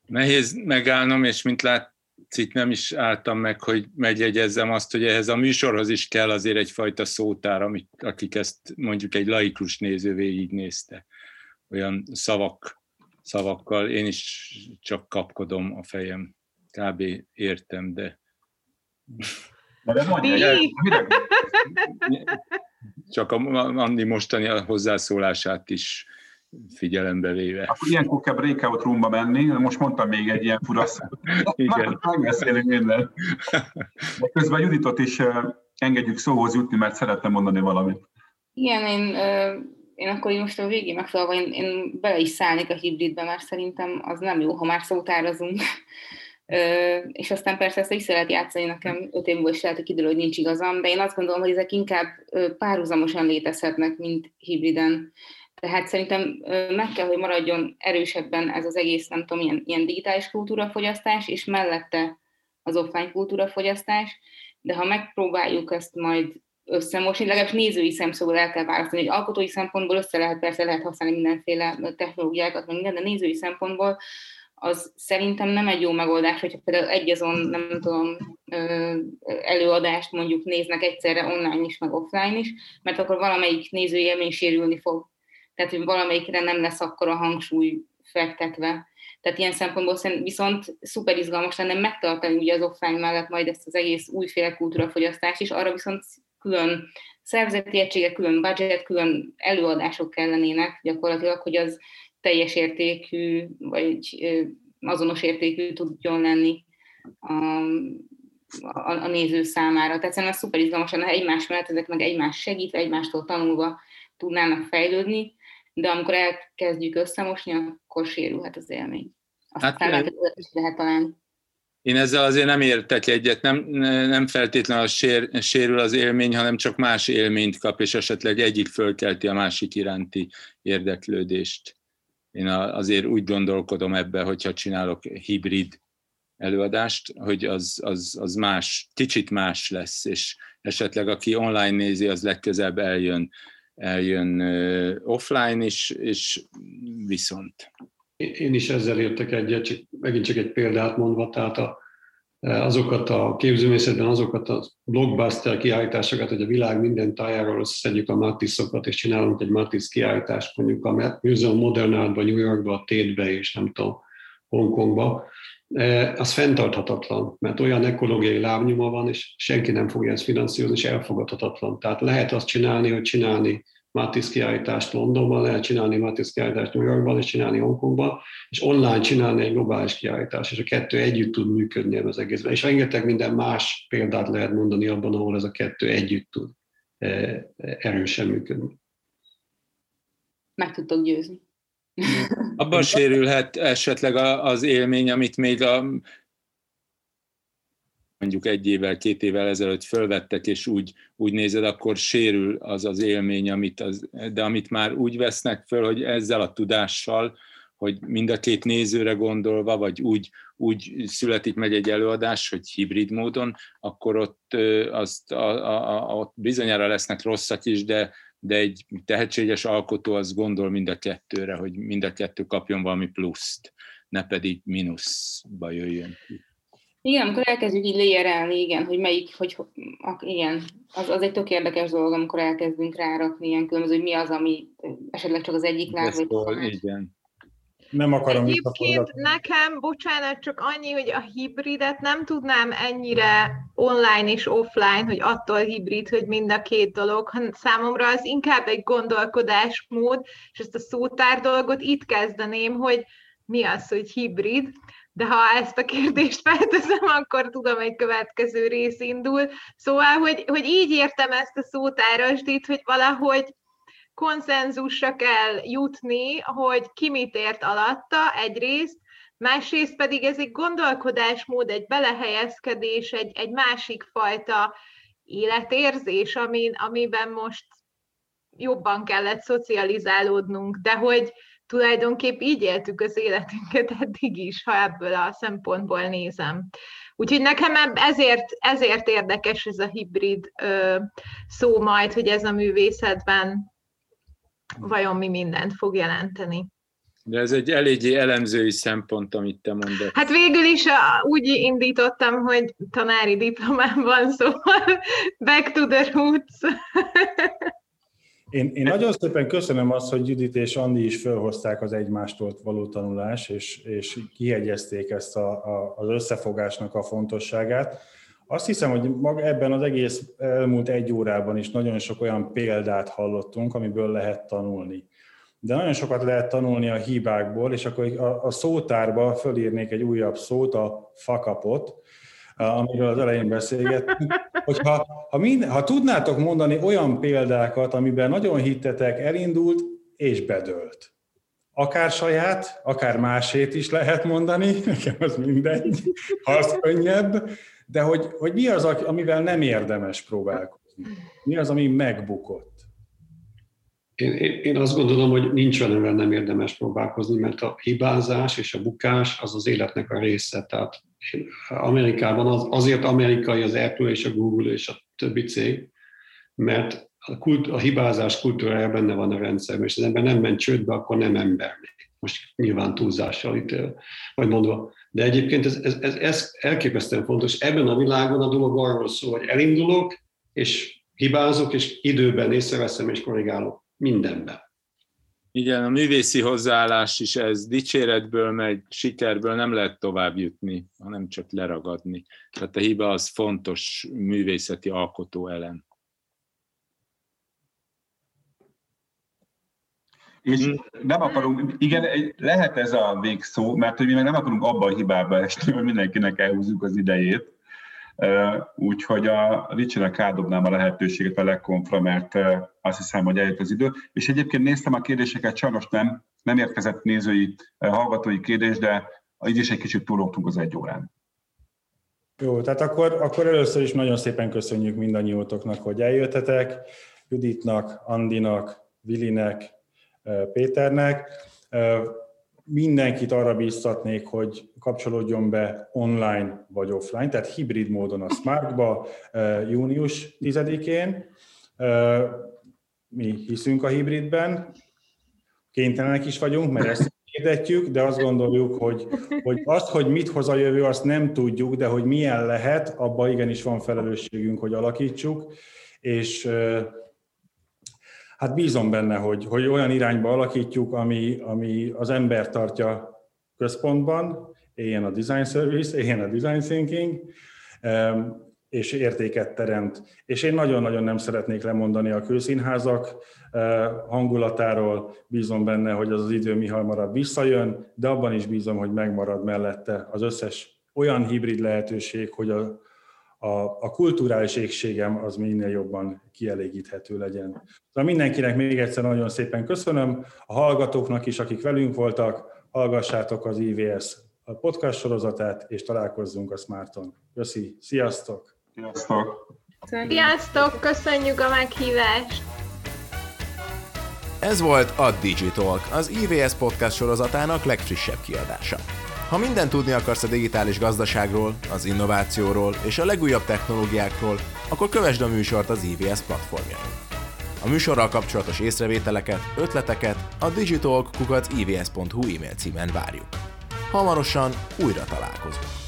Nehéz megállnom, és mint látszik, nem is álltam meg, hogy megjegyezzem azt, hogy ehhez a műsorhoz is kell azért egyfajta szótár, amik, akik ezt mondjuk egy laikus néző végignézte. Olyan szavak, szavakkal, én is csak kapkodom a fejem. Kb. értem, de...
de mondja,
csak a Andi mostani hozzászólását is figyelembe véve.
Akkor ilyenkor kell breakout roomba menni, most mondtam még egy ilyen furasz. Igen. [laughs] Megbeszélünk minden. De közben Juditot is engedjük szóhoz jutni, mert szerettem mondani valamit.
Igen, én, én akkor én most a végén megszólva, én, én bele is szállnék a hibridbe, mert szerintem az nem jó, ha már szótárazunk. És aztán persze ezt is lehet játszani, nekem öt év múlva is lehet, hogy kiderül, hogy nincs igazam, de én azt gondolom, hogy ezek inkább párhuzamosan létezhetnek, mint hibriden. Tehát szerintem meg kell, hogy maradjon erősebben ez az egész, nem tudom, ilyen, ilyen digitális kultúrafogyasztás, és mellette az offline kultúrafogyasztás, de ha megpróbáljuk ezt majd összemosni, legalábbis nézői szemszögből el kell választani, hogy alkotói szempontból össze lehet, persze lehet használni mindenféle technológiákat, minden, de nézői szempontból az szerintem nem egy jó megoldás, hogyha például egy azon, nem tudom, előadást mondjuk néznek egyszerre online is, meg offline is, mert akkor valamelyik nézői élmény sérülni fog tehát hogy valamelyikre nem lesz akkor a hangsúly fektetve. Tehát ilyen szempontból viszont szuper izgalmas lenne megtartani ugye az offline mellett majd ezt az egész újféle kultúrafogyasztást is, arra viszont külön szervezeti egységek, külön budget, külön előadások kellenének gyakorlatilag, hogy az teljes értékű, vagy azonos értékű tudjon lenni a, a, a néző számára. Tehát szerintem szuper izgalmas lenne, ha egymás mellett ezek meg egymás segít, egymástól tanulva tudnának fejlődni, de amikor elkezdjük összemosni, akkor sérülhet az élmény. Aztán hát, is lehet talán.
Én ezzel azért nem értek egyet, nem, nem feltétlenül az sér, sérül az élmény, hanem csak más élményt kap, és esetleg egyik fölkelti a másik iránti érdeklődést. Én azért úgy gondolkodom ebbe, hogyha csinálok hibrid előadást, hogy az, az, az más, kicsit más lesz, és esetleg aki online nézi, az legközelebb eljön eljön offline is, és viszont.
Én is ezzel értek egyet, csak megint csak egy példát mondva, tehát a, azokat a képzőmészetben azokat a blockbuster kiállításokat, hogy a világ minden tájáról összeszedjük a Matiszokat, és csinálunk egy Matis kiállítást mondjuk a Museum Modern Artban, New Yorkba, a Tétbe és nem tudom, Hongkongba, az fenntarthatatlan, mert olyan ekológiai lábnyoma van, és senki nem fogja ezt finanszírozni, és elfogadhatatlan. Tehát lehet azt csinálni, hogy csinálni Matisse kiállítást Londonban, lehet csinálni Matisse kiállítást New Yorkban, és csinálni Hongkongban, és online csinálni egy globális kiállítást, és a kettő együtt tud működni ebben az egészben. És rengeteg minden más példát lehet mondani abban, ahol ez a kettő együtt tud erősen működni.
Meg tudtok győzni.
Abban sérülhet esetleg az élmény, amit még a mondjuk egy évvel, két évvel ezelőtt fölvettek, és úgy, úgy nézed, akkor sérül az az élmény, amit az, de amit már úgy vesznek föl, hogy ezzel a tudással, hogy mind a két nézőre gondolva, vagy úgy, úgy születik meg egy előadás, hogy hibrid módon, akkor ott, azt, a, a, a, ott bizonyára lesznek rosszak is, de, de egy tehetséges alkotó az gondol mind a kettőre, hogy mind a kettő kapjon valami pluszt, ne pedig mínuszba jöjjön
Igen, amikor elkezdjük így léjerelni, igen, hogy melyik, hogy igen, az, az egy tök érdekes dolog, amikor elkezdünk rárakni ilyen különböző, hogy mi az, ami esetleg csak az egyik láb,
vagy igen.
Nem akarom
Egyébként nekem, bocsánat, csak annyi, hogy a hibridet nem tudnám ennyire online és offline, hogy attól hibrid, hogy mind a két dolog, hanem számomra az inkább egy gondolkodásmód, és ezt a szótár dolgot itt kezdeném, hogy mi az, hogy hibrid, de ha ezt a kérdést felteszem, akkor tudom, egy következő rész indul. Szóval, hogy, hogy így értem ezt a szótárasdit, hogy valahogy konszenzusra kell jutni, hogy ki mit ért alatta egyrészt, másrészt pedig ez egy gondolkodásmód, egy belehelyezkedés, egy, egy másik fajta életérzés, amin, amiben most jobban kellett szocializálódnunk, de hogy tulajdonképp így éltük az életünket eddig is, ha ebből a szempontból nézem. Úgyhogy nekem ezért, ezért érdekes ez a hibrid ö, szó majd, hogy ez a művészetben vajon mi mindent fog jelenteni.
De ez egy eléggé elemzői szempont, amit te mondod.
Hát végül is a, úgy indítottam, hogy tanári diplomám van, szóval [laughs] back to the roots. [laughs]
Én, én nagyon szépen köszönöm azt, hogy Judit és Andi is felhozták az egymástól való tanulás, és, és kihegyezték ezt a, a, az összefogásnak a fontosságát. Azt hiszem, hogy mag ebben az egész elmúlt egy órában is nagyon sok olyan példát hallottunk, amiből lehet tanulni. De nagyon sokat lehet tanulni a hibákból, és akkor a, a szótárba fölírnék egy újabb szót, a fakapot, amiről az elején beszélgettünk, hogyha ha, mind, ha tudnátok mondani olyan példákat, amiben nagyon hittetek, elindult és bedőlt. Akár saját, akár másét is lehet mondani, [laughs] nekem az mindegy, ha az könnyebb, de hogy, hogy mi az, amivel nem érdemes próbálkozni? Mi az, ami megbukott?
Én, én, azt gondolom, hogy nincs olyan, amivel nem érdemes próbálkozni, mert a hibázás és a bukás az az életnek a része. Tehát Amerikában az, azért amerikai az Apple és a Google és a többi cég, mert a, kult, a hibázás kultúrája benne van a rendszerben, és az ember nem ment csődbe, akkor nem ember. Most nyilván túlzással itt vagy mondva. De egyébként ez, ez, ez, ez elképesztően fontos. Ebben a világon a dolog arról szól, hogy elindulok, és hibázok, és időben észreveszem és korrigálok mindenben.
Igen, a művészi hozzáállás is ez dicséretből, meg sikerből nem lehet tovább jutni, hanem csak leragadni. Tehát a hiba az fontos művészeti alkotó elem.
És hm. nem akarunk, igen, lehet ez a végszó, mert hogy mi meg nem akarunk abba a hibába esni, hogy mindenkinek elhúzzuk az idejét. Úgyhogy a Ricsinek átdobnám a lehetőséget a legkonfra, mert azt hiszem, hogy eljött az idő. És egyébként néztem a kérdéseket, sajnos nem, nem érkezett nézői, hallgatói kérdés, de így is egy kicsit túlogtunk az egy órán.
Jó, tehát akkor, akkor először is nagyon szépen köszönjük mindannyiótoknak, hogy eljöttetek, Juditnak, Andinak, Vilinek, Péternek mindenkit arra bíztatnék, hogy kapcsolódjon be online vagy offline, tehát hibrid módon a Smartba június 10-én. Mi hiszünk a hibridben, kénytelenek is vagyunk, mert ezt hirdetjük, de azt gondoljuk, hogy, hogy azt, hogy mit hoz a jövő, azt nem tudjuk, de hogy milyen lehet, abban igenis van felelősségünk, hogy alakítsuk, és hát bízom benne, hogy, hogy olyan irányba alakítjuk, ami, ami az ember tartja központban, éljen a design service, éljen a design thinking, és értéket teremt. És én nagyon-nagyon nem szeretnék lemondani a kőszínházak eh, hangulatáról, bízom benne, hogy az az idő mi hamarabb visszajön, de abban is bízom, hogy megmarad mellette az összes olyan hibrid lehetőség, hogy a, a, a kulturális égségem az minél jobban kielégíthető legyen. Szóval mindenkinek még egyszer nagyon szépen köszönöm, a hallgatóknak is, akik velünk voltak, hallgassátok az IVS podcast sorozatát, és találkozzunk a Smarton. Köszi, sziasztok!
Sziasztok!
Sziasztok, köszönjük a meghívást!
Ez volt a Digitalk, az IVS podcast sorozatának legfrissebb kiadása. Ha mindent tudni akarsz a digitális gazdaságról, az innovációról és a legújabb technológiákról, akkor kövesd a műsort az IVS platformjain. A műsorral kapcsolatos észrevételeket, ötleteket a digitalk.ivs.hu e-mail címen várjuk. Hamarosan újra találkozunk.